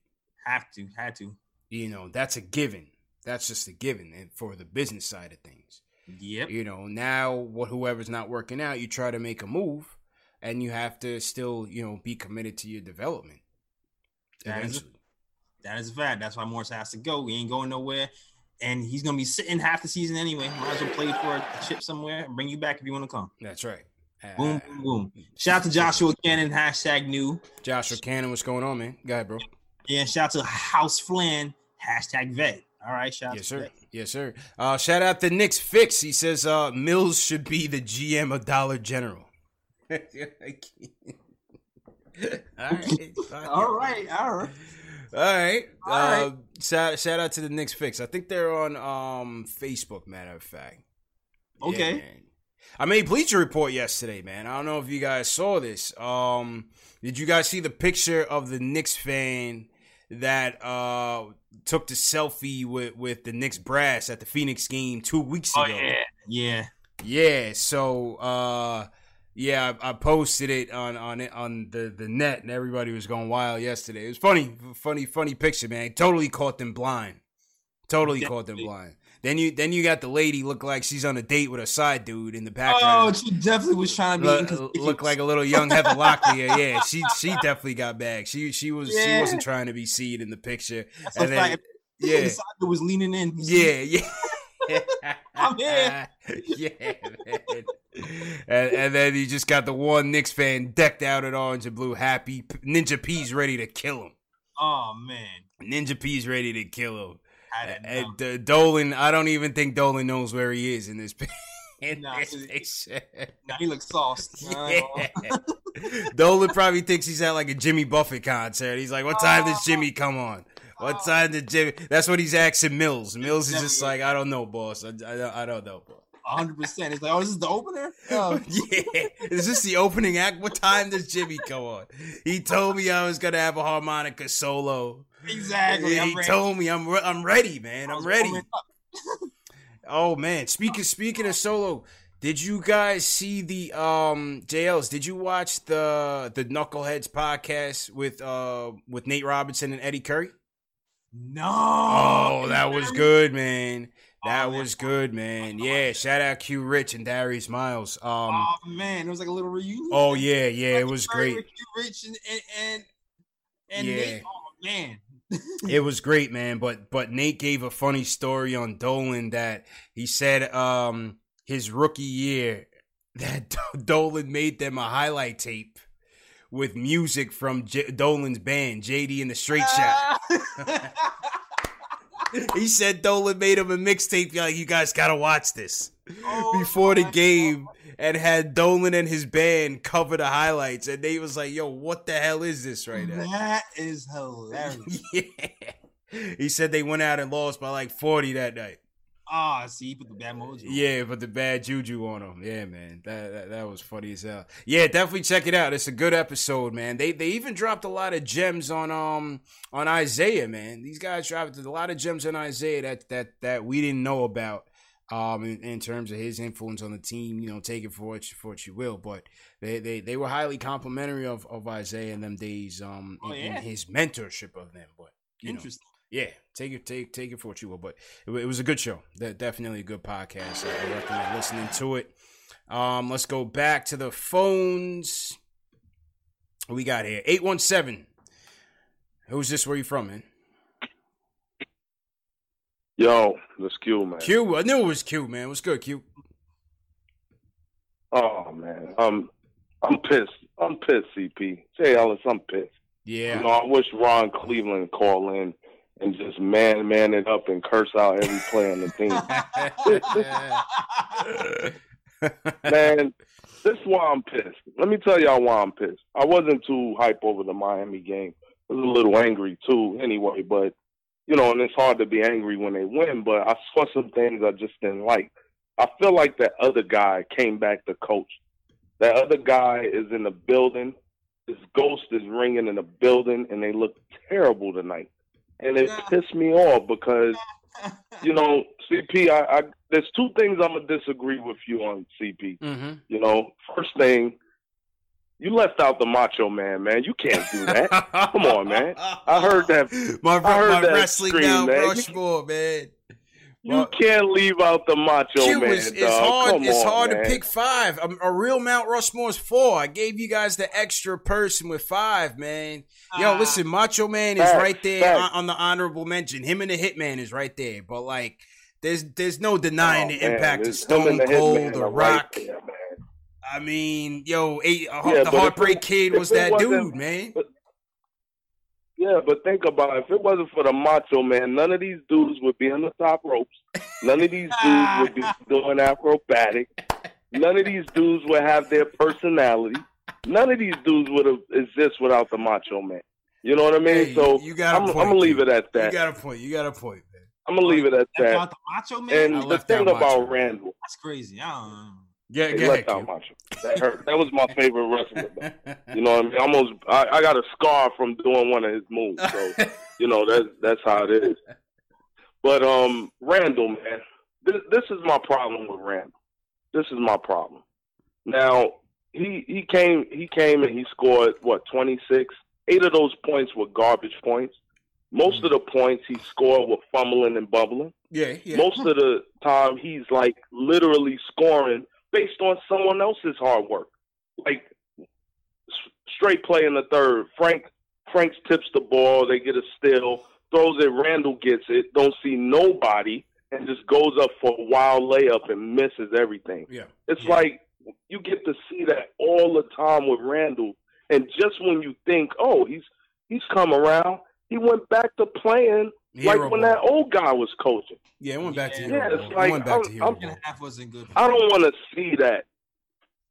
Have to, had to. You know, that's a given. That's just a given, and for the business side of things. Yep. You know, now what whoever's not working out, you try to make a move, and you have to still, you know, be committed to your development. That is- Eventually. That is a fact. That's why Morris has to go. He ain't going nowhere. And he's gonna be sitting half the season anyway. Might as well play for a chip somewhere and bring you back if you want to come. That's right. Boom, Uh, boom, boom. Shout out to Joshua Cannon, hashtag new. Joshua Cannon, what's going on, man? Go ahead, bro. Yeah, shout out to House Flynn, hashtag vet. All right, shout out Yes, to sir. vet. Yes, sir. Uh, shout out to Knicks Fix. He says uh, Mills should be the GM of Dollar General. all right. All right, all right. All right. All uh, right. Shout, shout out to the Knicks Fix. I think they're on um, Facebook, matter of fact. Okay. Yeah, I made Bleacher Report yesterday, man. I don't know if you guys saw this. Um, did you guys see the picture of the Knicks fan that uh took the selfie with with the Knicks brass at the Phoenix game two weeks Oh ago? yeah, yeah. Yeah, so uh yeah, I, I posted it on on it on the the net and everybody was going wild yesterday. It was funny, funny, funny picture, man. Totally caught them blind. Totally caught them blind. Then you then you got the lady look like she's on a date with a side dude in the oh, background. Oh, she definitely was trying to be look, look like a little young Heather Locklear. Yeah, she she definitely got bagged. She she was, she wasn't trying to be seen in the picture. That's and then- fact. yeah. the side dude was leaning in. Yeah, yeah. I'm here. yeah, man. And, and then you just got the one Knicks fan decked out in orange and blue, happy. Ninja P's ready to kill him. Oh man. Ninja P's ready to kill him. I didn't know. And uh, Dolan, I don't even think Dolan knows where he is in this, in Nah, this picture. Now he looks sauced. Yeah. Dolan probably thinks he's at like a Jimmy Buffett concert. He's like, "What time does Jimmy come on? What time did Jimmy?" That's what he's asking Mills. Mills is just like, "I don't know, boss. I, I, don't- I don't know, boss." hundred percent. It's like, oh, this is the opener. Oh, yeah, is this the opening act? What time does Jimmy come on? He told me I was gonna have a harmonica solo. Exactly. He told me I'm re- I'm ready, man. I'm ready. Oh man, speaking speaking of solo, did you guys see the um JLs? Did you watch the the Knuckleheads podcast with uh with Nate Robinson and Eddie Curry? No. Oh, that was good, man. That Oh, was good, man. Yeah, shout out Q Rich and Darius Miles. Um Oh man, it was like a little reunion. oh yeah, yeah, it was great. Q Rich and and and, and Yeah. Nate. Oh man. It was great, man. But but Nate gave a funny story on Dolan that he said um his rookie year that Dolan made them a highlight tape with music from J- Dolan's band JD and the Straight Shot. he said Dolan made him a mixtape. Like you guys gotta watch this Oh, before the game, and had Dolan and his band cover the highlights. And they was like, "Yo, what the hell is this right now?" That is hilarious. yeah. He said they went out and lost by like 40 that night. Ah, see, he put the bad mojo. Yeah, but the bad juju on them. Yeah, man. That, that that was funny as hell. Yeah, definitely check it out. It's a good episode, man. They they even dropped a lot of gems on um on Isaiah, man. These guys dropped a lot of gems on Isaiah that that that we didn't know about. Um, in, in terms of his influence on the team, you know, take it for what you, for what you will, but they, they, they were highly complimentary of, of Isaiah in them days, um, Oh, yeah? in his mentorship of them. But you know, Interesting. yeah, take it, take take it for what you will. But it, it was a good show. De- definitely a good podcast. I, recommend listening to it. Um, let's go back to the phones. What we got here? Eight one seven. Who's this? Where you from, man? Yo, this Q man. Q. I knew it was Q, man. What's good, Q? Oh man, I'm I'm pissed. I'm pissed, CP. Say Ellis, I'm pissed. Yeah. You know, I wish Ron Cleveland call in and just man man it up and curse out every player on the team. man, this is why I'm pissed. Let me tell y'all why I'm pissed. I wasn't too hype over the Miami game. I was a little angry too, anyway. But you know, and it's hard to be angry when they win. But I saw some things I just didn't like. I feel like that other guy came back to coach. That other guy is in the building. His ghost is ringing in the building, and they look terrible tonight. And it pissed me off because you know, CP, I, I there's two things I'm gonna disagree with you on, CP. mm-hmm. You know, first thing, you left out the Macho Man, man. You can't do that. Come on, man. I heard that. My, I heard my that wrestling scream, now man. Rushmore, man. You Well, can't leave out the Macho Q Man, is, dog. it's hard. Come it's on, hard man. to pick five. A, a real Mount Rushmore is four. I gave you guys the extra person with five, man. Yo, Ah. listen, Macho Man is Facts, right there on, on the honorable mention. Him and the Hitman is right there. But like, there's there's no denying Oh, the man, impact of Stone Cold, Hitman The are right Rock. there, man. I mean, yo, eight, uh, Yeah, the Heartbreak it- Kid was that dude, man. Yeah, but think about it. If it wasn't for the Macho Man, none of these dudes would be on the top ropes. None of these dudes would be doing acrobatic. None of these dudes would have their personality. None of these dudes would have exist without the Macho Man. You know what I mean? Hey, so you got a I'm, I'm gonna leave it at that. You got a point. You got a point, man. I'm gonna leave it at that. About the Macho Man. And the thing about Randle, that's crazy. I don't know. Yeah, he yeah. left out Macho. That hurt. That was my favorite wrestler. You know what I mean? Almost, I, I got a scar from doing one of his moves. So you know that's that's how it is. But um, Randle, man, this, this is my problem with Randle. This is my problem. Now he he came he came and he scored what 26. Eight of those points were garbage points. Most of the points he scored were fumbling and bubbling. Yeah, yeah. Most of the time he's like literally scoring based on someone else's hard work. Like s- straight play in the third. Frank Franks tips the ball, they get a steal, throws it, Randle gets it, don't see nobody, and just goes up for a wild layup and misses everything. Yeah. It's like you get to see that all the time with Randle. And just when you think, oh, he's he's come around, he went back to playing Hero like when that old guy was coaching. Yeah, it went back to Yeah, hero. it's ball. It like, went back I'm- to hero. I'm- Half wasn't good. I don't want to see that.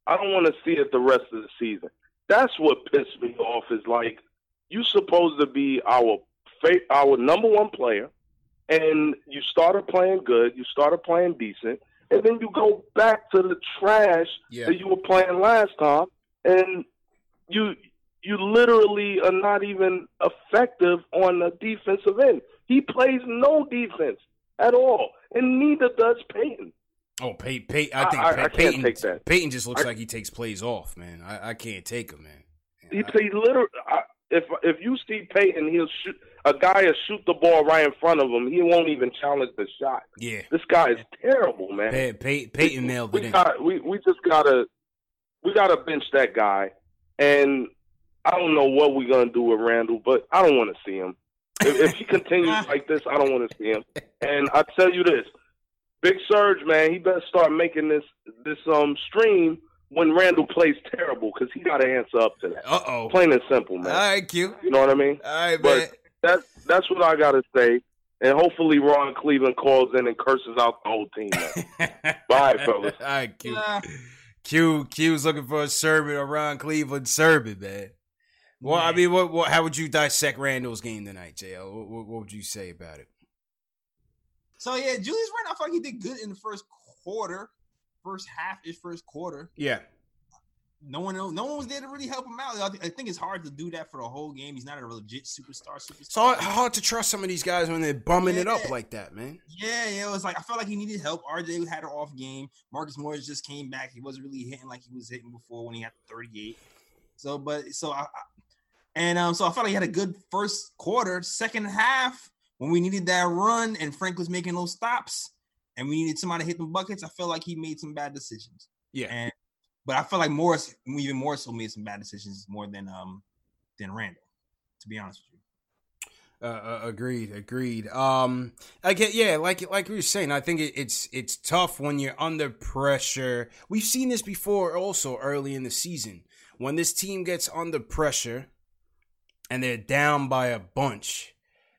I don't want to see it the rest of the season. That's what pissed me off. Is like you supposed to be our our number one player, and you started playing good. You started playing decent, and then you go back to the trash Yeah. that you were playing last time, and you you literally are not even effective on the defensive end. He plays no defense at all, and neither does Payton. Oh, Pey- Pey- I think I- I Payton, take that. Payton just looks like he takes plays off, man. I, I can't take him, man. He, he literally. If if you see Payton, he'll shoot a guy will shoot the ball right in front of him. He won't even challenge the shot. Yeah. This guy is terrible, man. Pey- Pey- Payton nailed we it in. got we we just gotta we gotta bench that guy, and I don't know what we're gonna do with Randle, but I don't want to see him. If, if he continues like this, I don't want to see him. And I tell you this, Big Surge, man, he better start making this this um stream when Randle plays terrible because he got to answer up to that. Uh oh. Plain and simple, man. All right, Q. You know what I mean? All right, man. But that's that's what I gotta say. And hopefully Ron Cleveland calls in and curses out the whole team. Bye, fellas. All right, Q. Q. Q's looking for a sermon a Ron Cleveland sermon, man. Well, I mean, what, what? How would you dissect Randle's game tonight, JL? What, what, what would you say about it? So yeah, Julius Randle, I felt like he did good in the first quarter, first half is first quarter. Yeah. No one, else, no one was there to really help him out. I, th- I think it's hard to do that for the whole game. He's not a legit superstar. Superstar. It's hard, hard to trust some of these guys when they're bumming it up like that, man. Yeah, yeah, it was like I felt like he needed help. RJ had an off game. Marcus Morris just came back. He wasn't really hitting like he was hitting before when he had 38. So, but so I, I and um, so I felt like he had a good first quarter. Second half, when we needed that run and Frank was making those stops, and we needed somebody to hit them buckets, I felt like he made some bad decisions. Yeah. And but I feel like Morris even more so made some bad decisions more than um than Randle, to be honest with you. Uh, uh, agreed, agreed. Um, I get, yeah, like like we were saying, I think it, it's it's tough when you're under pressure. We've seen this before, also early in the season, when this team gets under pressure and they're down by a bunch.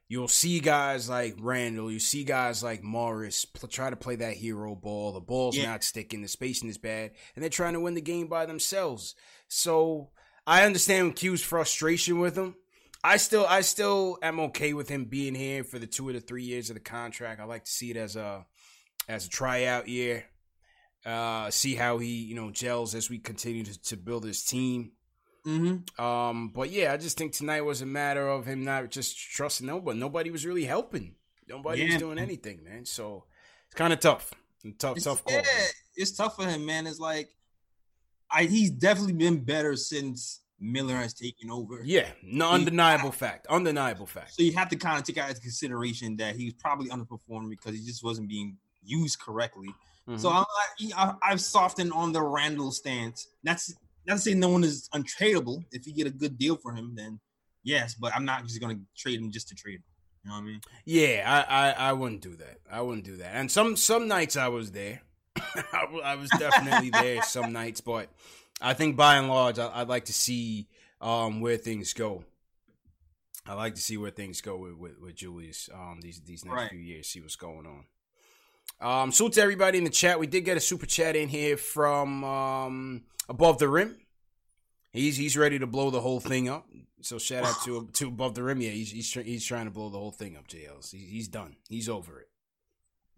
You'll see guys like Randle, you see guys like Morris pl- try to play that hero ball. The ball's Yeah. not sticking, the spacing is bad, and they're trying to win the game by themselves. So I understand Q's frustration with him. I still I still am okay with him being here for the two or the three years of the contract. I like to see it as a as a tryout year. Uh see how he, you know, gels as we continue to, to build his team. Mm-hmm. Um, but yeah, I just think tonight was a matter of him not just trusting nobody. Nobody was really helping. Nobody was doing anything, man. So it's kind of tough. Tough, It's- tough call. Yeah, it's tough for him, man. It's like I he's definitely been better since Miller has taken over. Yeah, no, undeniable fact. Undeniable fact. So you have to kind of take out into consideration that he was probably underperforming because he just wasn't being used correctly. So Mhm. I'm like, I, I've softened on the Randle stance. That's not to say no one is untradeable. If you get a good deal for him, then yes, but I'm not just going to trade him just to trade him. You know what I mean? Yeah, I, I, I wouldn't do that. I wouldn't do that. And some some nights I was there. I, I was definitely there some nights, but I think by and large, I, I'd like to see um, where things go. I like to see where things go with, with, with Julius um, these these next Right. few years. See what's going on. Um, salute to everybody in the chat. We did get a super chat in here from um, above the rim. He's he's ready to blow the whole thing up. So shout out to to above the rim. Yeah, he's he's, he's trying to blow the whole thing up. JLs. He's, he's done. He's over it.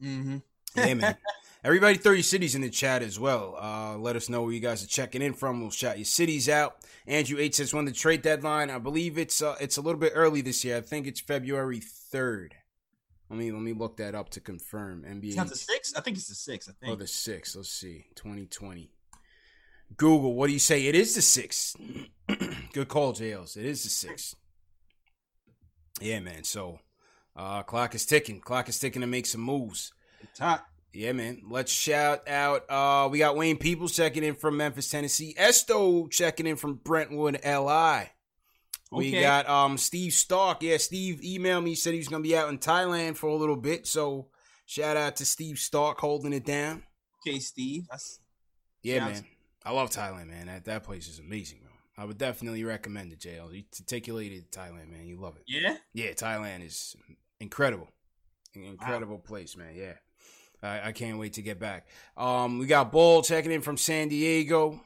Mm-hmm. yeah, man. Everybody, 30 cities in the chat as well. Uh, let us know where you guys are checking in from. We'll shout your cities out. Andrew H says when the trade deadline. I believe it's uh, it's a little bit early this year. I think it's February 3rd. Let me let me look that up to confirm. NBA. It's not the six. I think it's the six. I think. Oh, the six. Let's see. 2020. Google. What do you say? It is the six. Good call, JLs. It is the six. Yeah, man. So, uh, clock is ticking. Clock is ticking to make some moves. Top. Yeah, man. Let's shout out. Uh, we got Wayne Peoples checking in from Memphis, Tennessee. Esto checking in from Brentwood, LI. We Okay. got um Steve Stark. Yeah, Steve emailed me. He said he was gonna be out in Thailand for a little bit. So shout out to Steve Stark holding it down. Okay, Steve. That's Yeah, man. I love Thailand, man. That that place is amazing, bro. I would definitely recommend it, JL. You to take your lady to Thailand, man. You love it. yeah. Yeah, Thailand is incredible. Incredible place, man. Yeah. I, I can't wait to get back. Um, we got Bull checking in from San Diego.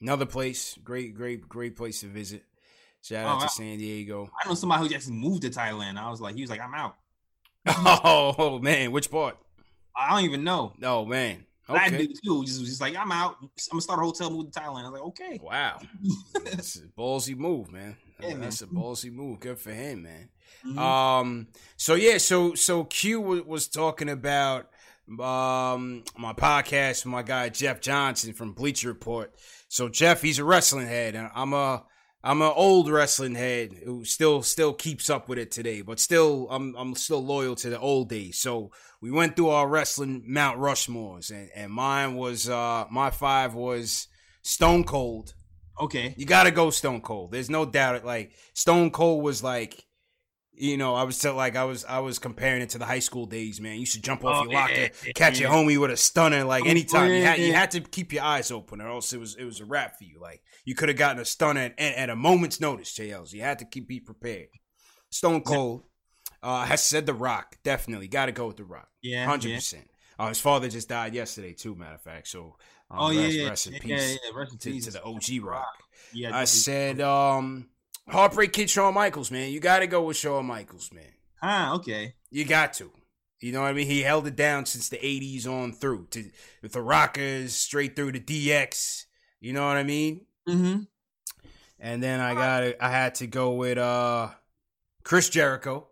Another place. Great, great, great place to visit. Shout out Oh, to wow. San Diego. I know somebody who actually moved to Thailand. I was like, he was like, I'm out. Oh man, which part? I don't even know. Oh man. I Okay. do too. Just just like, I'm out. I'm gonna start a hotel, move to Thailand. I was like, okay. Wow. That's a ballsy move, man. Yeah, man. That's a ballsy move. Good for him, man. Mhm. Um. So yeah. So so Q was, was talking about um my podcast with my guy Jeff Johnson from Bleacher Report. So Jeff, he's a wrestling head, and I'm a I'm an old wrestling head who still still keeps up with it today, but still I'm I'm still loyal to the old days. So we went through our wrestling Mount Rushmores, and and mine was uh my five was Stone Cold. Okay. You gotta go Stone Cold. There's no doubt. Like Stone Cold was like, you know, I was still like I was I was comparing it to the high school days, man. You used to jump off Oh, your locker, yeah, catch your homie with a stunner. Like Oh, anytime you had you had to keep your eyes open, or else it was it was a wrap for you. Like you could have gotten a stunner at, at a moment's notice. JLs, you had to keep be prepared. Stone Cold uh, has said The Rock. Definitely got to go with The Rock. Yeah. Hundred yeah. percent. Uh, his father just died yesterday, too. Matter of fact, so um, Oh yeah, rest, yeah, rest in peace yeah, yeah. Rest in to, peace to the OG Rock. Yeah, I said, um, Heartbreak Kid Shawn Michaels, man. You got to go with Shawn Michaels, man. Ah, Okay. You got to. You know what I mean? He held it down since the 80s on through to with the Rockers, straight through to DX. You know what I mean? Mm-hmm. And then I got I had to go with uh Chris Jericho.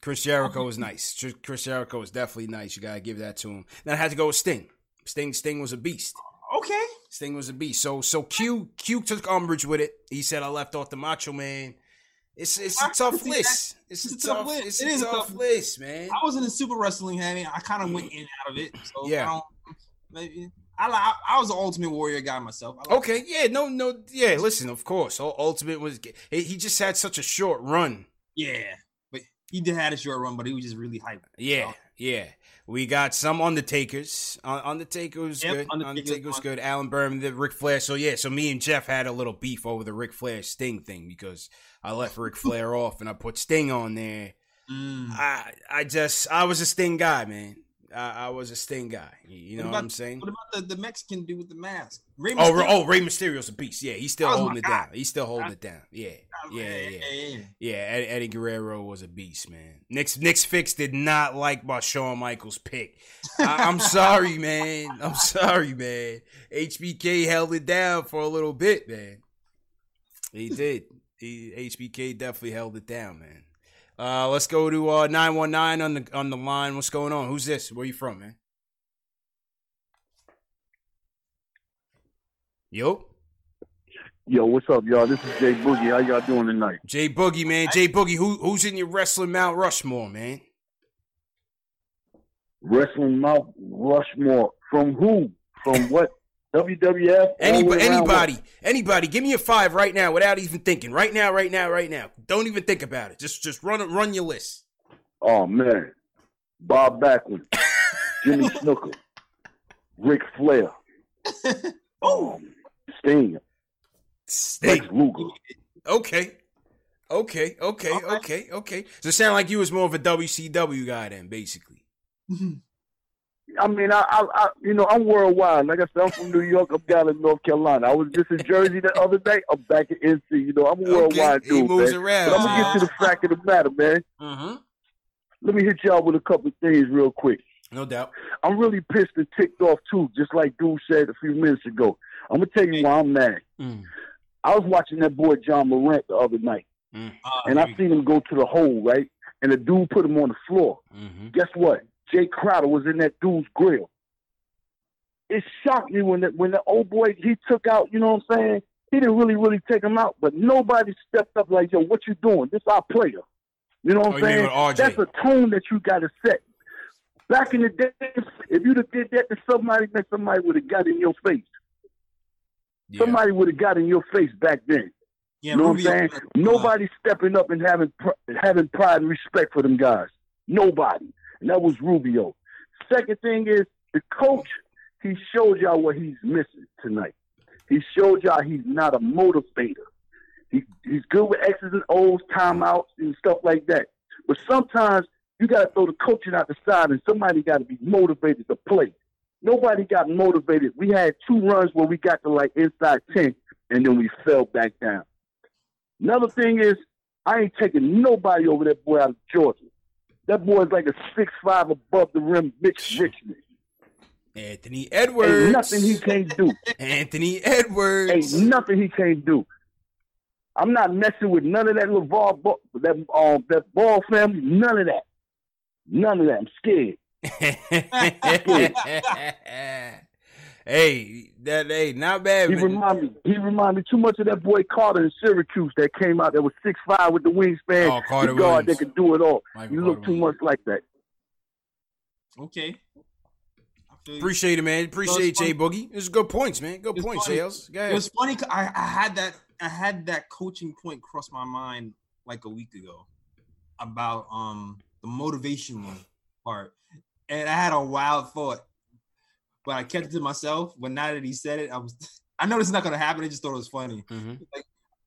Chris Jericho was nice. Chris Jericho was definitely nice. You gotta give that to him. Then I had to go with Sting. Sting Sting was a beast. Okay. Sting was a beast. So so Q Q took umbrage with it. He said I left off the Macho Man. It's it's a tough can see that. list. It's, a tough list. it's It a tough tough list, man. I was in the super wrestling heavy. I kind of went in and out of it. So Yeah. I don't, maybe I, I was an Ultimate Warrior guy myself. Like- Okay, yeah, no, no, yeah. Listen, of course, Ultimate was he he just had such a short run. Yeah, but he did had a short run, but he was just really hyped. Yeah, So, yeah. We got some Undertakers. Uh, Undertaker was Yep, good. Undertaker Undertaker was was good. Alan Berman, the Ric Flair. So yeah, so me and Jeff had a little beef over the Ric Flair Sting thing because I left Ric Flair off and I put Sting on there. mm. I I just I was a Sting guy, man. I, I was a Sting guy. You, know What what, I'm saying? What about the, the Mexican dude with the mask? Rey Oh, Mysterio? Oh, Rey Mysterio's a beast. Yeah, he's still oh, was holding it guy. down. He's still holding it down. Yeah, yeah, yeah. yeah. Yeah, Eddie, Eddie Guerrero was a beast, man. Nick's Nick's fix did not like my Shawn Michaels pick. I, I'm sorry, man. I'm sorry, man. HBK held it down for a little bit, man. He did. He HBK definitely held it down, man. Uh, let's go to uh 919 on the on the line. What's going on? Who's this? Where you from, man? Yo, Yo, what's up, y'all? This is Jay Boogie. How y'all doing tonight? Jay Boogie, man. Jay Boogie, who who's in your wrestling Mount Rushmore, man? Wrestling Mount Rushmore. From who? From what? WWF? All Anybody, way anybody, anybody, give me a five right now without even thinking. Right now, right now, right now. Don't even think about it. Just, just run, it- run your list. Oh man, Bob Backlund, Jimmy Snooker, Ric Flair, um, Sting, Sting. Lex Luger. Okay, okay, okay, okay, okay. So it sound like you was more of a WCW guy then, basically. I mean, I, I, I, you know, I'm worldwide. Like I said, I'm from New York. I'm down in North Carolina. I was just in Jersey the other day. I'm back in NC. You know, I'm a worldwide he dude, moves man. around, But I'm gonna get to the fact of the matter, man. Mm-hmm. Let me hit y'all with a couple of things real quick. No doubt. I'm really pissed and ticked off too, just like Dude said a few minutes ago. I'm gonna tell you why I'm mad. Mm. I was watching that boy Ja Morant the other night, Mm. and I seen him go to the hole, right? And the dude put him on the floor. Mm-hmm. Guess what? Jae Crowder was in that dude's grill. It shocked me when the, when the old boy he took out. You know what I'm saying? He didn't really really take him out, but nobody stepped up like, "Yo, what you doing? This our player." You know what Oh, I'm saying? That's a tone that you got to set. Back in the day, if you'd have did that to somebody, then somebody would have got in your face. Somebody would have got in your face back then. Yeah, you know what I'm saying? Nobody stepping up and having having pride and respect for them guys. Nobody, and that was Rubio. Second thing is the coach. He showed y'all what he's missing tonight. He showed y'all he's not a motivator. He, he's good with X's and O's, timeouts, and stuff like that. But sometimes you got to throw the coaching out the side, and somebody got to be motivated to play. Nobody got motivated. We had two runs where we got to like inside ten, and then we fell back down. Another thing is, I ain't taking nobody over that boy out of Georgia. That boy's like a six five above the rim, Mitch Richmond. Anthony Edwards. Ain't nothing he can't do. Anthony Edwards. Ain't nothing he can't do. I'm not messing with none of that LaVar, Ball- that um, that ball family. None of that. None of that. I'm scared. hey, that hey, not bad. He man. remind me. He remind me too much of that boy Carter in Syracuse that came out that was six five with the wingspan. Oh, Carter the guard Williams. that could do it all. Michael you look Carter too much like that. Okay. I. Appreciate it, man. Appreciate funny. Jay Boogie. It's good points, man. Good It's points, funny. Sales. Go It was funny. 'cause I, I had that I had that coaching point cross my mind like a week ago about um the motivational part, and I had a wild thought, but I kept it to myself. But now that he said it, I was I know this is not gonna happen. I just thought it was funny. Mm-hmm. Like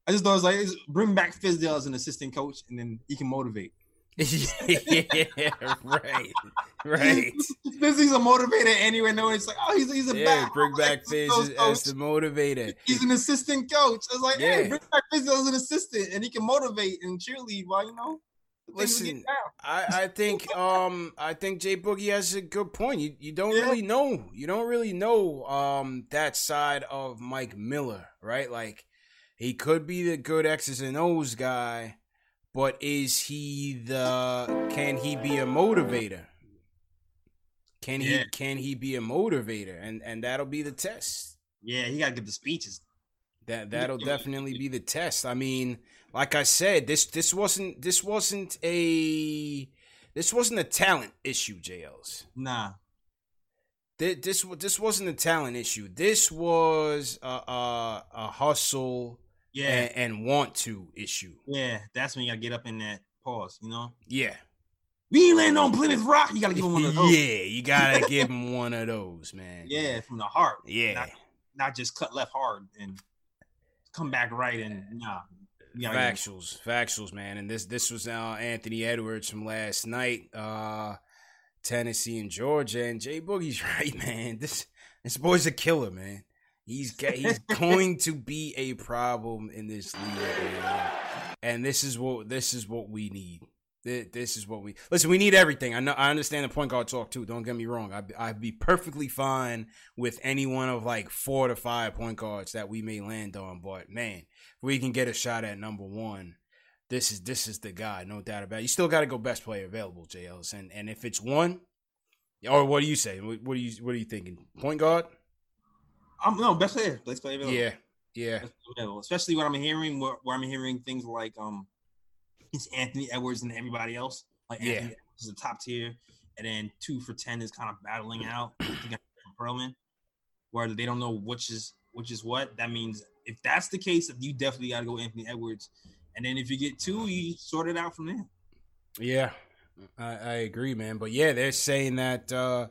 I just thought it was like bring back Fizdale as an assistant coach, and then he can motivate. yeah, right, right. Fizzy's a motivator anyway. No, it's like oh he's he's a Yeah, back. bring back Fizz as, the motivator. He's an assistant coach. I was like, hey, bring back Fizdale as an assistant, and he can motivate and cheerlead while you know. Things will get Listen. I, I think um I think Jay Boogie has a good point. You you don't really know you don't really know um that side of Mike Miller, right? Like he could be the good X's and O's guy, but is he the can he be a motivator? Can he can he be a motivator? And and that'll be the test. Yeah, he got to get the speeches. That that'll definitely be the test. I mean, like I said, this this wasn't this wasn't a this wasn't a talent issue, JLs. Nah. This this, this wasn't a talent issue. This was a a, a hustle Yeah. and, and want to issue. Yeah, that's when you got to get up in that pause, you know? Yeah. We ain't landing on Plymouth Rock. You got to give him one of those. Yeah, you gotta give him one of those, man. Yeah, from the heart. Yeah. Not, not just cut left hard and come back right and nah. You him- Factuals, factuals, man. And this this was uh, Anthony Edwards from last night, uh, Tennessee and Georgia. And Jay Boogie's right, man. This this boy's a killer, man. He's he's going to be a problem in this league, man. And this is what this is what we need. Thi- This is what we listen. We need everything. I know. I understand the point guard talk too. Don't get me wrong. I'd, I'd be perfectly fine with any one of like four to five point guards that we may land on. But man, if we can get a shot at number one, this is this is the guy, no doubt about it. You still got to go best player available, JLs, and and if it's one, or what do you say? What, what are you what are you thinking? Point guard? I'm no best player. Best player available. Yeah, yeah. Best player available. Especially when I'm hearing where, where I'm hearing things like um it's Anthony Edwards and everybody else. Like Yeah. Anthony Edwards is the top tier, and then two for ten is kind of battling out. Perlman, where they don't know which is which is what. That means if that's the case, you definitely got to go Anthony Edwards. And then if you get two, you sort it out from there. Yeah, I, I agree, man. But yeah, they're saying that. Uh,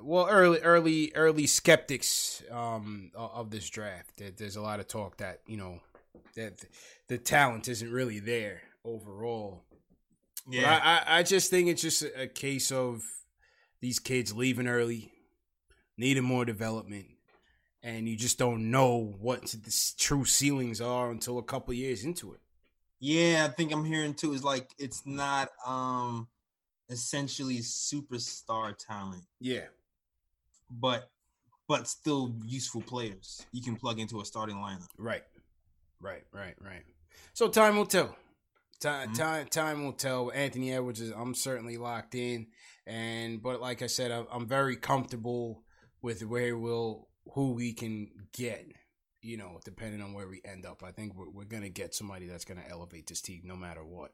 well, early, early, early skeptics um, of this draft. That there's a lot of talk that you know that the talent isn't really there overall. Yeah. I, I, I just think it's just a, a case of these kids leaving early, needing more development, and you just don't know what the true ceilings are until a couple years into it. Yeah, I think I'm hearing too. Is like it's not um essentially superstar talent. Yeah, but but still useful players you can plug into a starting lineup. Right, right, right, right. So time will tell. Time, mm-hmm. time, time will tell. Anthony Edwards is. I'm certainly locked in, and but like I said, I'm very comfortable with where we'll who we can get. You know, depending on where we end up, I think we're, we're gonna get somebody that's gonna elevate this team no matter what.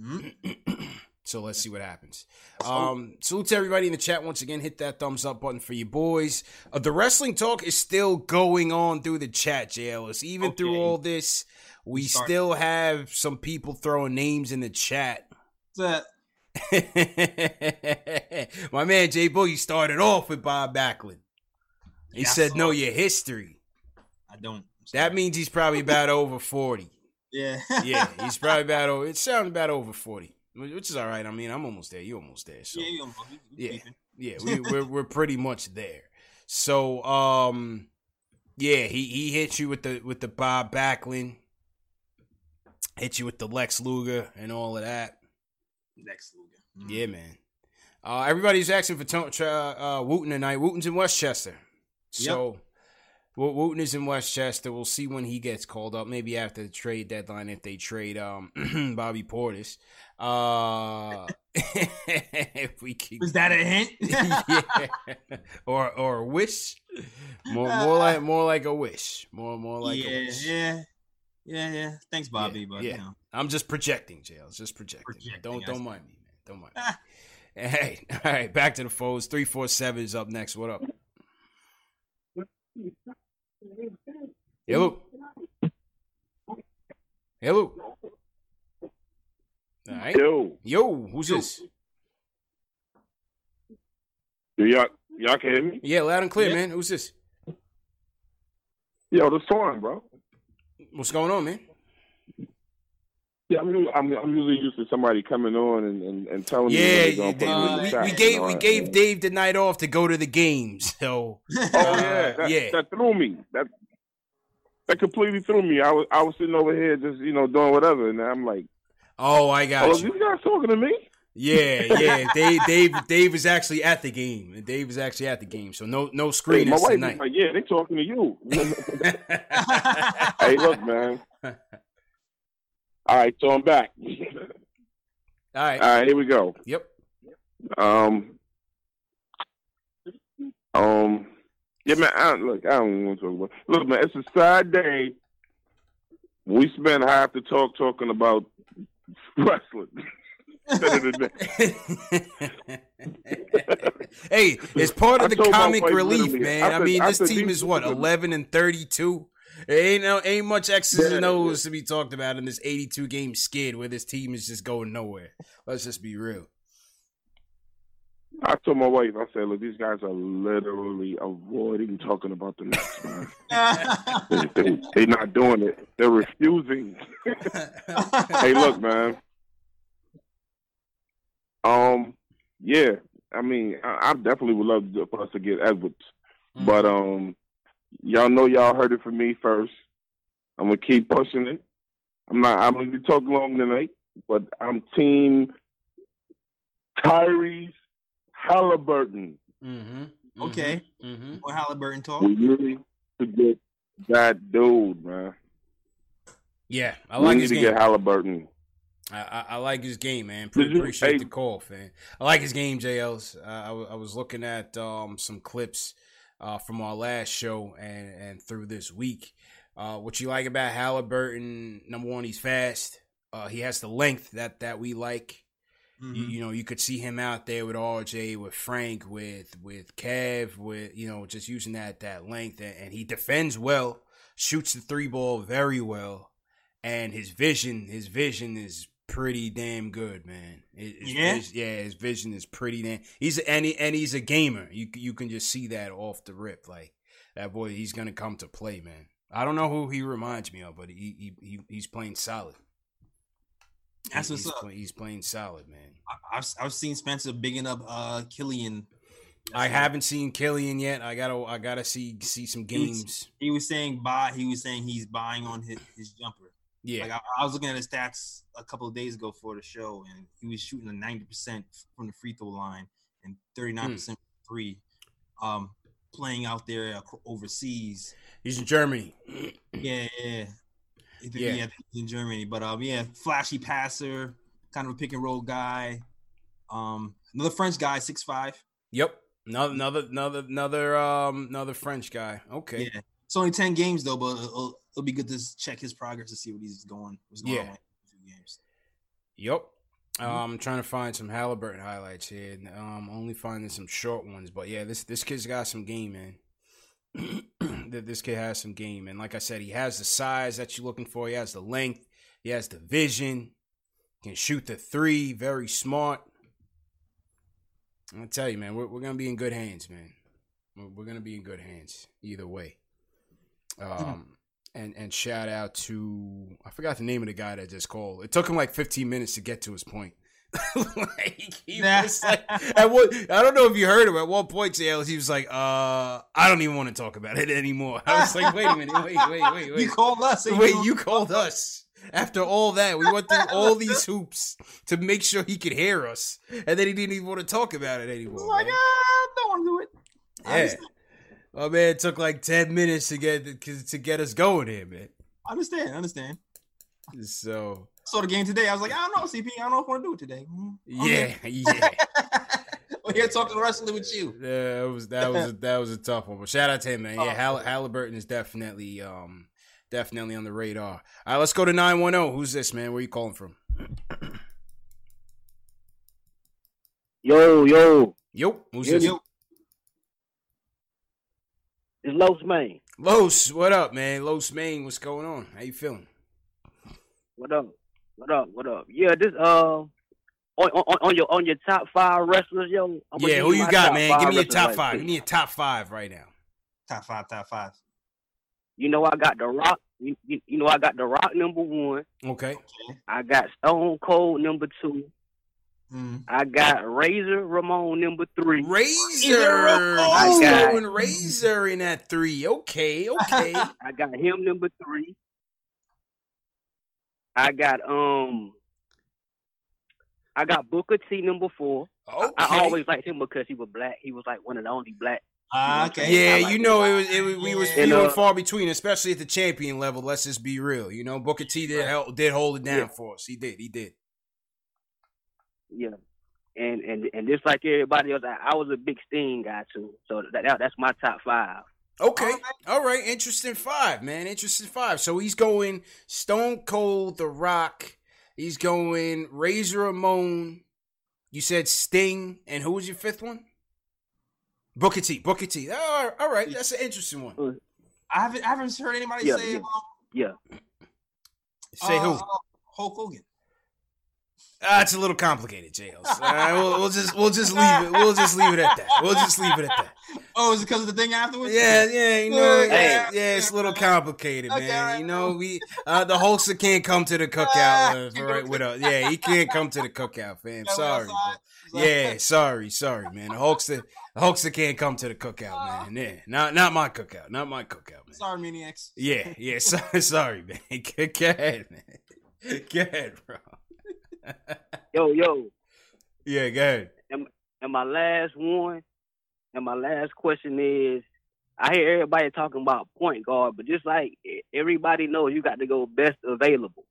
Mm-hmm. So let's see what happens. Um, salute to everybody in the chat once again. Hit that thumbs up button for you boys. Uh, the wrestling talk is still going on through the chat, JLS. Even okay. through all this, we still have some people throwing names in the chat. That my man Jay Boogie started off with Bob Backlund. He yeah, said, "Know your history." I don't. That means he's probably about over forty. Yeah, yeah, he's probably about over. It sounds about over forty which is all right. I mean, I'm almost there. You almost there. So yeah, yeah, yeah. We, we're we're pretty much there. So um, yeah, he he hit you with the with the Bob Backlund, hit you with the Lex Luger and all of that. Lex Luger. Mm-hmm. Yeah, man. Uh, everybody's asking for uh, Wooten tonight. Wooten's in Westchester. So yep. Wooten is in Westchester. We'll see when he gets called up. Maybe after the trade deadline, if they trade um Bobby Portis. Uh, if we can, was that a hint? yeah, or or a wish. More more like more like a wish. More more like yeah, a wish. Yeah. Yeah, yeah. Thanks, Bobby. Yeah, but yeah. You know. I'm just projecting, Jails. Just projecting. projecting don't don't mind me, man. Don't mind. me. Hey, all right. Back to the foes. Three four seven is up next. What up? Hello. Hello. All right. Yo. Yo, who's Yo. this? Y'all y'all can hear me? Yeah, loud and clear, yeah. man. Who's this? Yo, this Torn, bro. What's going on, man? Yeah, I'm, I'm, I'm usually used to somebody coming on and, and, and telling yeah, me. Yeah, we, we, gave we gave Dave the night off to go to the games. So, oh yeah, uh, that, yeah, that threw me. That that completely threw me. I was I was sitting over here just you know doing whatever, and I'm like, oh, I got oh, you. these guys talking to me? Yeah, yeah. Dave, Dave, Dave is actually at the game. Dave is actually at the game, so no, no screen hey, tonight. Like, yeah, they talking to you. hey, look, man. All right, so I'm back. All right. All right, here we go. Yep. Um. Um. Yeah, man. I, look, I don't want to talk about. Look, man, it's a sad day. We spent half the talk talking about wrestling. hey, it's part of the comic relief, man. I, I mean, this team is what eleven and thirty-two. Ain't no, ain't much X's and O's to be talked about in this 82 game skid where this team is just going nowhere. Let's just be real. I told my wife, I said, look, these guys are literally avoiding talking about the Knicks, man. they, they, they're not doing it. They're refusing. hey, look, man. Um, yeah, I mean, I, I definitely would love for us to get Edwards, mm-hmm. but um, Y'all know y'all heard it from me first. I'm gonna keep pushing it. I'm not. I'm gonna be talking long tonight, but I'm team Tyrese Halliburton. Mm-hmm. mm-hmm. Okay. Mm-hmm. What Halliburton talk? We really to get that dude, man. Yeah, I like we his need game. to get Halliburton. I, I, I, like his game, man. Pretty, appreciate hey, the call, fan. I like his game, JLs. Uh, I, I was looking at um, some clips uh, from our last show and and through this week. Uh, what you like about Halliburton? Number one, he's fast. Uh, he has the length that that we like. Mm-hmm. You, you, know, you could see him out there with RJ, with Frank, with with Kev, with you know, just using that that length, and, and he defends well, shoots the three ball very well, and his vision, his vision is pretty damn good, man. His, yeah, his, yeah, his vision is pretty damn. He's and he, and he's a gamer. You you can just see that off the rip. Like that boy, he's gonna come to play, man. I don't know who he reminds me of, but he he, he he's playing solid. That's what's he's, up. play- he's playing solid, man. I, I've I've seen Spencer bigging up uh Killian. I haven't seen Killian yet. I gotta I gotta see see some games. He was saying buy. He was saying he's buying on his, his jumper. Yeah. Like I, I was looking at his stats a couple of days ago for the show, and he was shooting a ninety percent from the free throw line and thirty nine percent three. Um, playing out there overseas. He's in Germany. Yeah, yeah. Yeah. in Germany. But um, yeah, flashy passer, kind of a pick and roll guy. Um, another French guy, six five. Yep. Another another another another um another French guy. Okay. Yeah, it's only ten games though, but it'll, it'll be good to check his progress to see what he's going. What's going Yeah. on games. Yep. Mm-hmm. Um, I'm trying to find some Halliburton highlights here. Um, only finding some short ones, but yeah, this this kid's got some game, man. That this kid has some game, and like I said, he has the size that you're looking for. He has the length. He has the vision. He Can shoot the three. Very smart. I tell you, man, we're we're gonna be in good hands, man. We're, we're gonna be in good hands either way. Um, and and shout out to I forgot the name of the guy that just called. It took him like 15 minutes to get to his point. like, he was like, at what, I don't know if you heard him. At one point, JL, he was like, "Uh, I don't even want to talk about it anymore." I was like, "Wait a minute, wait, wait, wait, wait." You called us. Wait, you called us. After all that, we went through all these hoops to make sure he could hear us, and then he didn't even want to talk about it anymore. like, man. ah, don't want to do it. I Yeah. understand. Oh man, it took like ten minutes to get to get us going here, man. I understand. I understand. So Saw the game today. I was like, I don't know, CP. I don't know if I want to do it today. Mm, yeah, okay. yeah, We're here talking wrestling with you. yeah. That was that was a, that was a tough one. But shout out to him, man. Oh. Yeah, Hall- Halliburton is definitely um definitely on the radar. All right, let's go to nine one zero. Who's this man? Where you calling from? Yo, yo, Yo, who's Yo, this? yo. it's Los Man. Los, what up, man? Los Main, what's going on? How you feeling? What up? What up? What up? Yeah, this uh, on on, on your on your top five wrestlers, yo. I'm yeah, who you got, man? Give me your top five. quick. Give me your top five right now. Top five, top five. You know I got the Rock. You, you, you know I got the Rock number one. Okay. I got Stone Cold number two. Mm. I got Razor Ramon number three. Razor. I got, Razor in at three. Okay, okay. I got him number three. I got um. I got Booker T number four. I, I always liked him because he was black. He was like one of the only black. Ah, okay. Yeah, you know it was, it was we was And, few and uh, far between, especially at the champion level. Let's just be real. You know, Booker T did help, did hold it down Yeah. for us. He did. He did. Yeah, and and and just like everybody else, I, I was a big Sting guy too. So that, that that's my top five. Okay. All right. Interesting five, man. Interesting five. So he's going Stone Cold, The Rock. He's going Razor Ramon. You said Sting, and who was your fifth one? Booker T. Booker T. All right. All right. That's an interesting one. I haven't, I haven't heard anybody Yeah, say yeah. um, Yeah. Say who? uh, Hulk Hogan. Ah, it's a little complicated, Jails. All right, we'll, we'll just we'll just leave it. We'll just leave it at that. We'll just leave it at that. Oh, is it because of the thing afterwards? Yeah, yeah, you know, Hey. yeah, yeah, it's a little complicated, Okay, man. alright. You know, we uh, the Hulkster can't come to the cookout uh, right with us. Yeah, he can't come to the cookout, fam. Sorry. Yeah, sorry, sorry, man. The Hulkster, the can't come to the cookout, man. Yeah, not not my cookout, not my cookout, man. Sorry, maniacs. Yeah, yeah, sorry, sorry, man. Go ahead, man. Go ahead, bro. Yo, yo, Yeah, go ahead. and, and my last one, and my last question is, I hear everybody talking about point guard, but just like everybody knows, you got to go best available.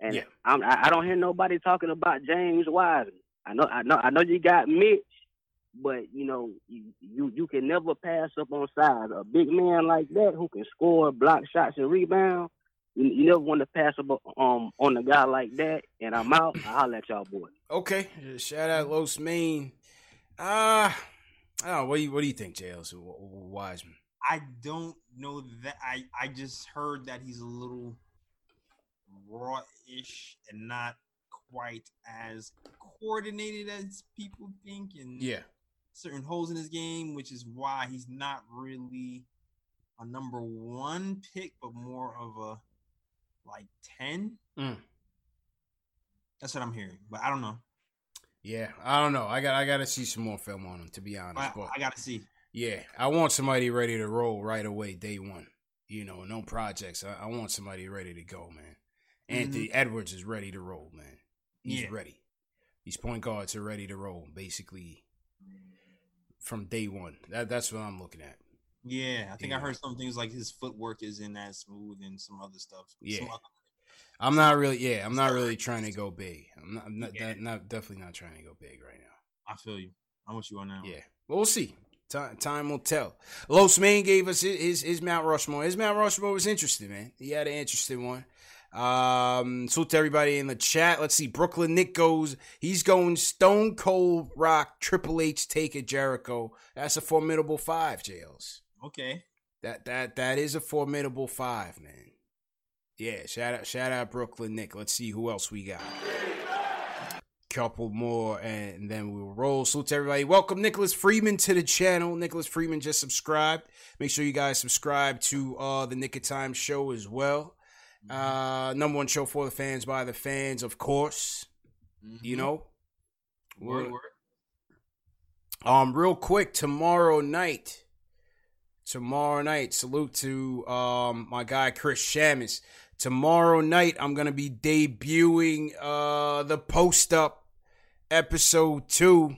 And Yeah. I'm, I I don't hear nobody talking about James Wiseman. I know, I know, I know you got Mitch, but you know, you you, you can never pass up on size. A big man like that who can score, block shots, and rebound. You, you never want to pass up um on a guy like that. And I'm out. I'll let y'all boys. Okay, shout out Los Main. Uh I don't know. What do you what do you think, JL's Wiseman? I don't know that. I I just heard that he's a little raw-ish and not quite as coordinated as people think, and Yeah. certain holes in his game, which is why he's not really a number one pick, but more of a like ten. Mm. That's what I'm hearing, but I don't know. Yeah, I don't know. I got I got to see some more film on him to be honest. I, but I got to see. yeah, I want somebody ready to roll right away, day one. You know, no projects. I, I want somebody ready to go, man. Anthony Edwards is ready to roll, man. He's Yeah. ready. These point guards are ready to roll, basically from day one. That, that's what I'm looking at. Yeah, I think I heard some things like his footwork isn't as smooth and some other stuff. Yeah. Other- I'm not really, yeah, I'm not really trying to go big. I'm not, I'm not, that, not definitely not trying to go big right now. I feel you. I'm with you on that. Yeah, we'll see. Time, time will tell. Los Main gave us his, his his Mount Rushmore. His Mount Rushmore was interesting, man. He had an interesting one. Um, salute to everybody in the chat. Let's see. Brooklyn Nick goes. He's going Stone Cold Rock Triple H take Taker Jericho. That's a formidable five, Jails. Okay. That that that is a formidable five, man. Yeah, shout out shout out Brooklyn Nick. Let's see who else we got. Couple more and then we'll roll. Salute to everybody. Welcome Nicholas Freeman to the channel. Nicholas Freeman just subscribed. Make sure you guys subscribe to uh the Knick of Time show as well. Uh number one show for the fans by the fans, of course. You know. Word, word. um, real quick, tomorrow night. Tomorrow night, salute to um my guy Chris Shamus. Tomorrow night, I'm gonna be debuting uh the post up episode two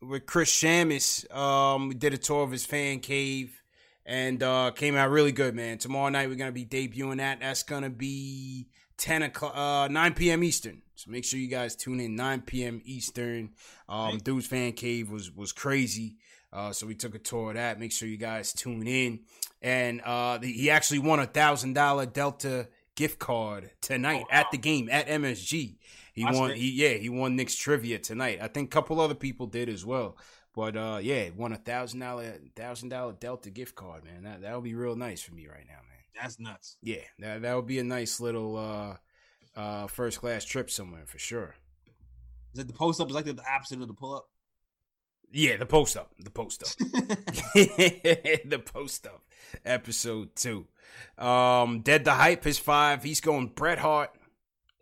with Chris Shamus. Um, we did a tour of his fan cave and uh came out really good, man. Tomorrow night we're gonna be debuting that. That's gonna be 10 o'clock uh 9 p.m. Eastern. So make sure you guys tune in 9 p.m. Eastern. Um Dude's fan cave was was crazy. Uh, so we took a tour of that. Make sure you guys tune in. And uh, the, he actually won a thousand dollar Delta gift card tonight at the game at MSG. He That's won. He yeah, he won Knicks trivia tonight. I think a couple other people did as well. But uh, yeah, won a thousand dollar thousand dollar Delta gift card, man. That that would be real nice for me right now, man. That's nuts. Yeah, that that would be a nice little uh, uh, first class trip somewhere for sure. Is it the post up? Is like the opposite of the pull up? Yeah, the post up, the post up, the post up, episode two. Um, Dead the hype is five. He's going Bret Hart,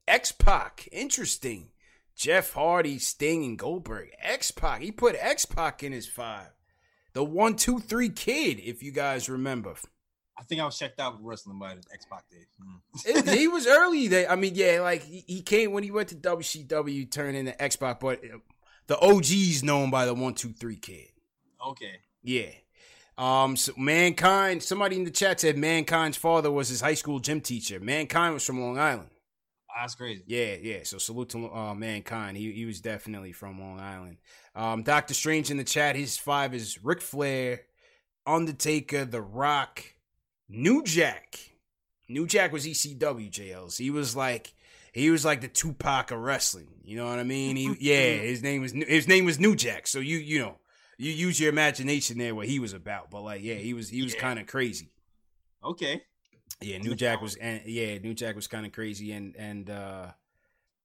X Pac. Interesting. Jeff Hardy, Sting, and Goldberg. X Pac. He put X Pac in his five. The one, two, three kid, if you guys remember. I think I was checked out with wrestling by the X Pac days. Mm. It- he was early. There. I mean, yeah, like he, he came when he went to WCW, turned into X Pac, but the OG's known by the one, two, three kid. Okay. Yeah. Um, so Mankind, somebody in the chat said Mankind's father was his high school gym teacher. Mankind was from Long Island. That's crazy. Yeah, yeah. So salute to uh, Mankind. He he was definitely from Long Island. Um, Doctor Strange in the chat. His five is Ric Flair, Undertaker, The Rock, New Jack. New Jack was ECW JLs. He was like he was like the Tupac of wrestling. You know what I mean? He yeah. His name was his name was New Jack. So you you know you use your imagination there what he was about. But like yeah, he was he was kind of crazy. Okay. Yeah, New Jack was and yeah, New Jack was kind of crazy and and uh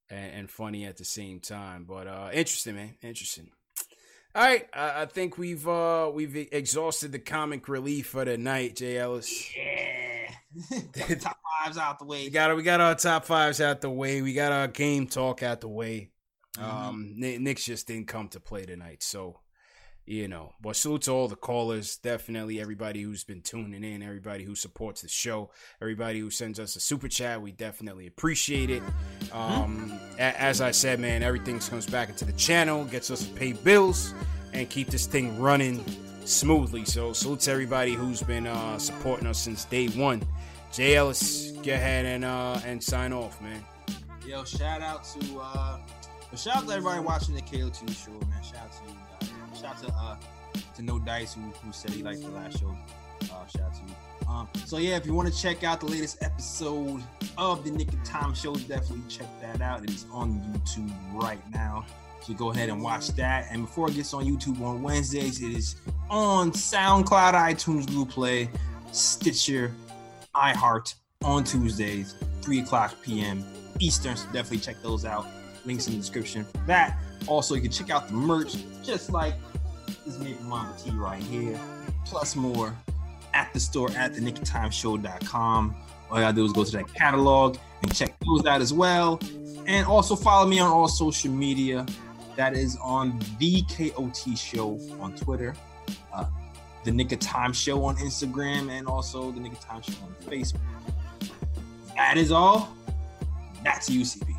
and, and funny at the same time. But uh interesting, man. Interesting. All right, I, I think we've uh we've exhausted the comic relief for the night, Jay Ellis. Yeah. Top fives out the way. We got we got our top fives out the way. We got our game talk out the way. Mm-hmm. Um, Ni- Knicks just didn't come to play tonight, so you know. But salute to all the callers. Definitely everybody who's been tuning in, everybody who supports the show, everybody who sends us a super chat. We definitely appreciate it. Um, a- as I said, man, everything comes back into the channel, gets us to pay bills, and keep this thing running smoothly. So salute to everybody who's been uh, supporting us since day one. Jay Ellis, go ahead and uh, and sign off, man. Yo, shout out to uh shout out to everybody watching the KOT show, man. Shout out to you guys. man. Shout out to uh to No Dice who, who said he liked the last show. Uh shout out to you. Um so yeah, if you want to check out the latest episode of the Knick of Time show, definitely check that out. It is on YouTube right now. So go ahead and watch that. And before it gets on YouTube on Wednesdays, it is on SoundCloud, iTunes, Google Play, Stitcher, iHeart on Tuesdays, 3 o'clock p.m. Eastern. So definitely check those out. Links in the description for that. Also, you can check out the merch, just like this Maple Mama Tea right here, plus more at the store at the nicktimeshow.com. All you gotta do is go to that catalog and check those out as well. And also follow me on all social media. That is on the KOT Show on Twitter, uh, the Knick of Time Show on Instagram, and also the Knick of Time Show on Facebook. That is all. That's UCB.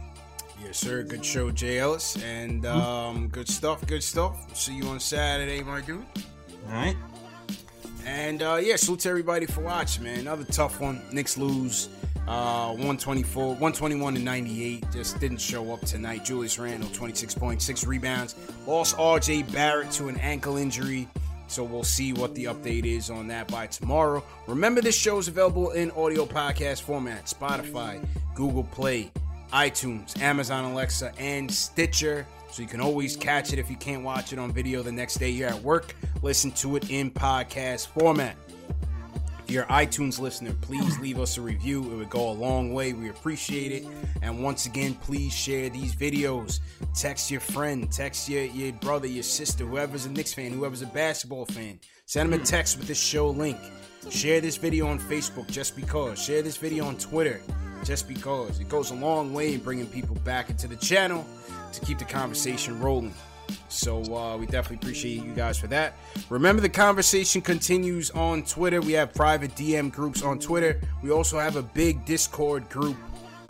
Yes, sir. Good show, Jay Ellis. And um, good stuff, good stuff. See you on Saturday, my dude. All right. And uh, yeah, salute to everybody for watching, man. Another tough one. Knicks lose. Uh, 124, 121 to 98. Just didn't show up tonight. Julius Randle, 26.6 rebounds. Lost RJ Barrett to an ankle injury. So we'll see what the update is on that by tomorrow. Remember, this show is available in audio podcast format Spotify, Google Play, iTunes, Amazon Alexa, and Stitcher. So you can always catch it if you can't watch it on video the next day you're at work. Listen to it in podcast format. If you're an iTunes listener, please leave us a review. It would go a long way. We appreciate it. And once again, please share these videos. Text your friend, text your, your brother, your sister, whoever's a Knicks fan, whoever's a basketball fan. Send them a text with this show link. Share this video on Facebook just because. Share this video on Twitter just because. It goes a long way in bringing people back into the channel to keep the conversation rolling. So uh, we definitely appreciate you guys for that. Remember, the conversation continues on Twitter. We have private DM groups on Twitter. We also have a big Discord group,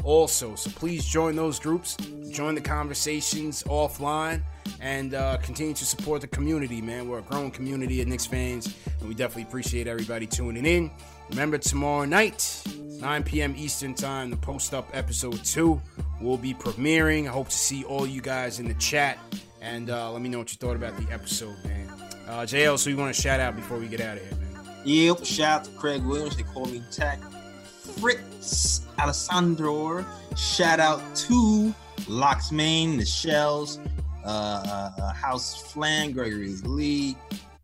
also. So please join those groups. Join the conversations offline and uh, continue to support the community, man. We're a growing community of Knicks fans, and we definitely appreciate everybody tuning in. Remember, tomorrow night, 9 p.m. Eastern Time, the Post Up episode 2 will be premiering. I hope to see all you guys in the chat and uh, let me know what you thought about the episode, man. Uh, JL, so you want to shout out before we get out of here, man? Yep, shout out to Craig Williams. They call me Tech. Fritz Alessandro. Shout out to Locks Main, the Shells, uh, uh, House Flan, Gregory Lee,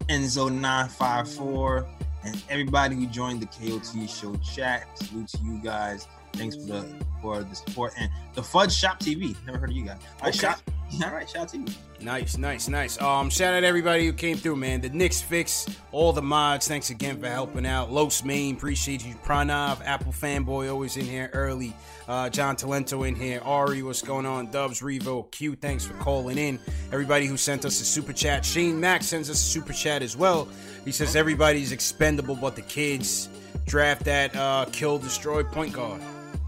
Enzo954, and everybody who joined the KOT show chat. Salute to you guys. Thanks for the for the support and the Fudge Shop TV. Never heard of you guys. All right, Okay. shop. All right, shout out to you. Nice, nice, nice. Um, shout out to everybody who came through, man. The Knicks fix, all the mods. Thanks again for helping out. Los Main, appreciate you. Pranav, Apple fanboy, always in here early. Uh, John Talento in here. Ari, what's going on? Dubs, Revo, Q, thanks for calling in. Everybody who sent us a super chat. Shane Mack sends us a super chat as well. He says everybody's expendable but the kids. Draft that uh, kill, destroy point guard.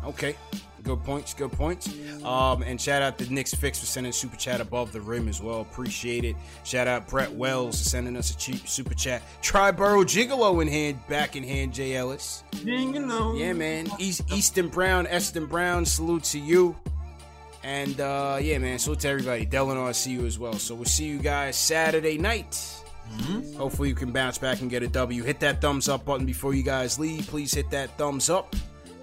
Okay. Good points, good points. Um, and shout out to Knicks Fix for sending super chat above the rim as well. Appreciate it. Shout out Brett Wells for sending us a cheap super chat. Try Triborough Gigolo in hand, back in hand, Jay Ellis. Yeah, man. East, Easton Brown, Eston Brown, salute to you. And uh, yeah, man, salute to everybody. Delano, I see you as well. So we'll see you guys Saturday night. Hopefully you can bounce back and get a W. Hit that thumbs up button before you guys leave. Please hit that thumbs up.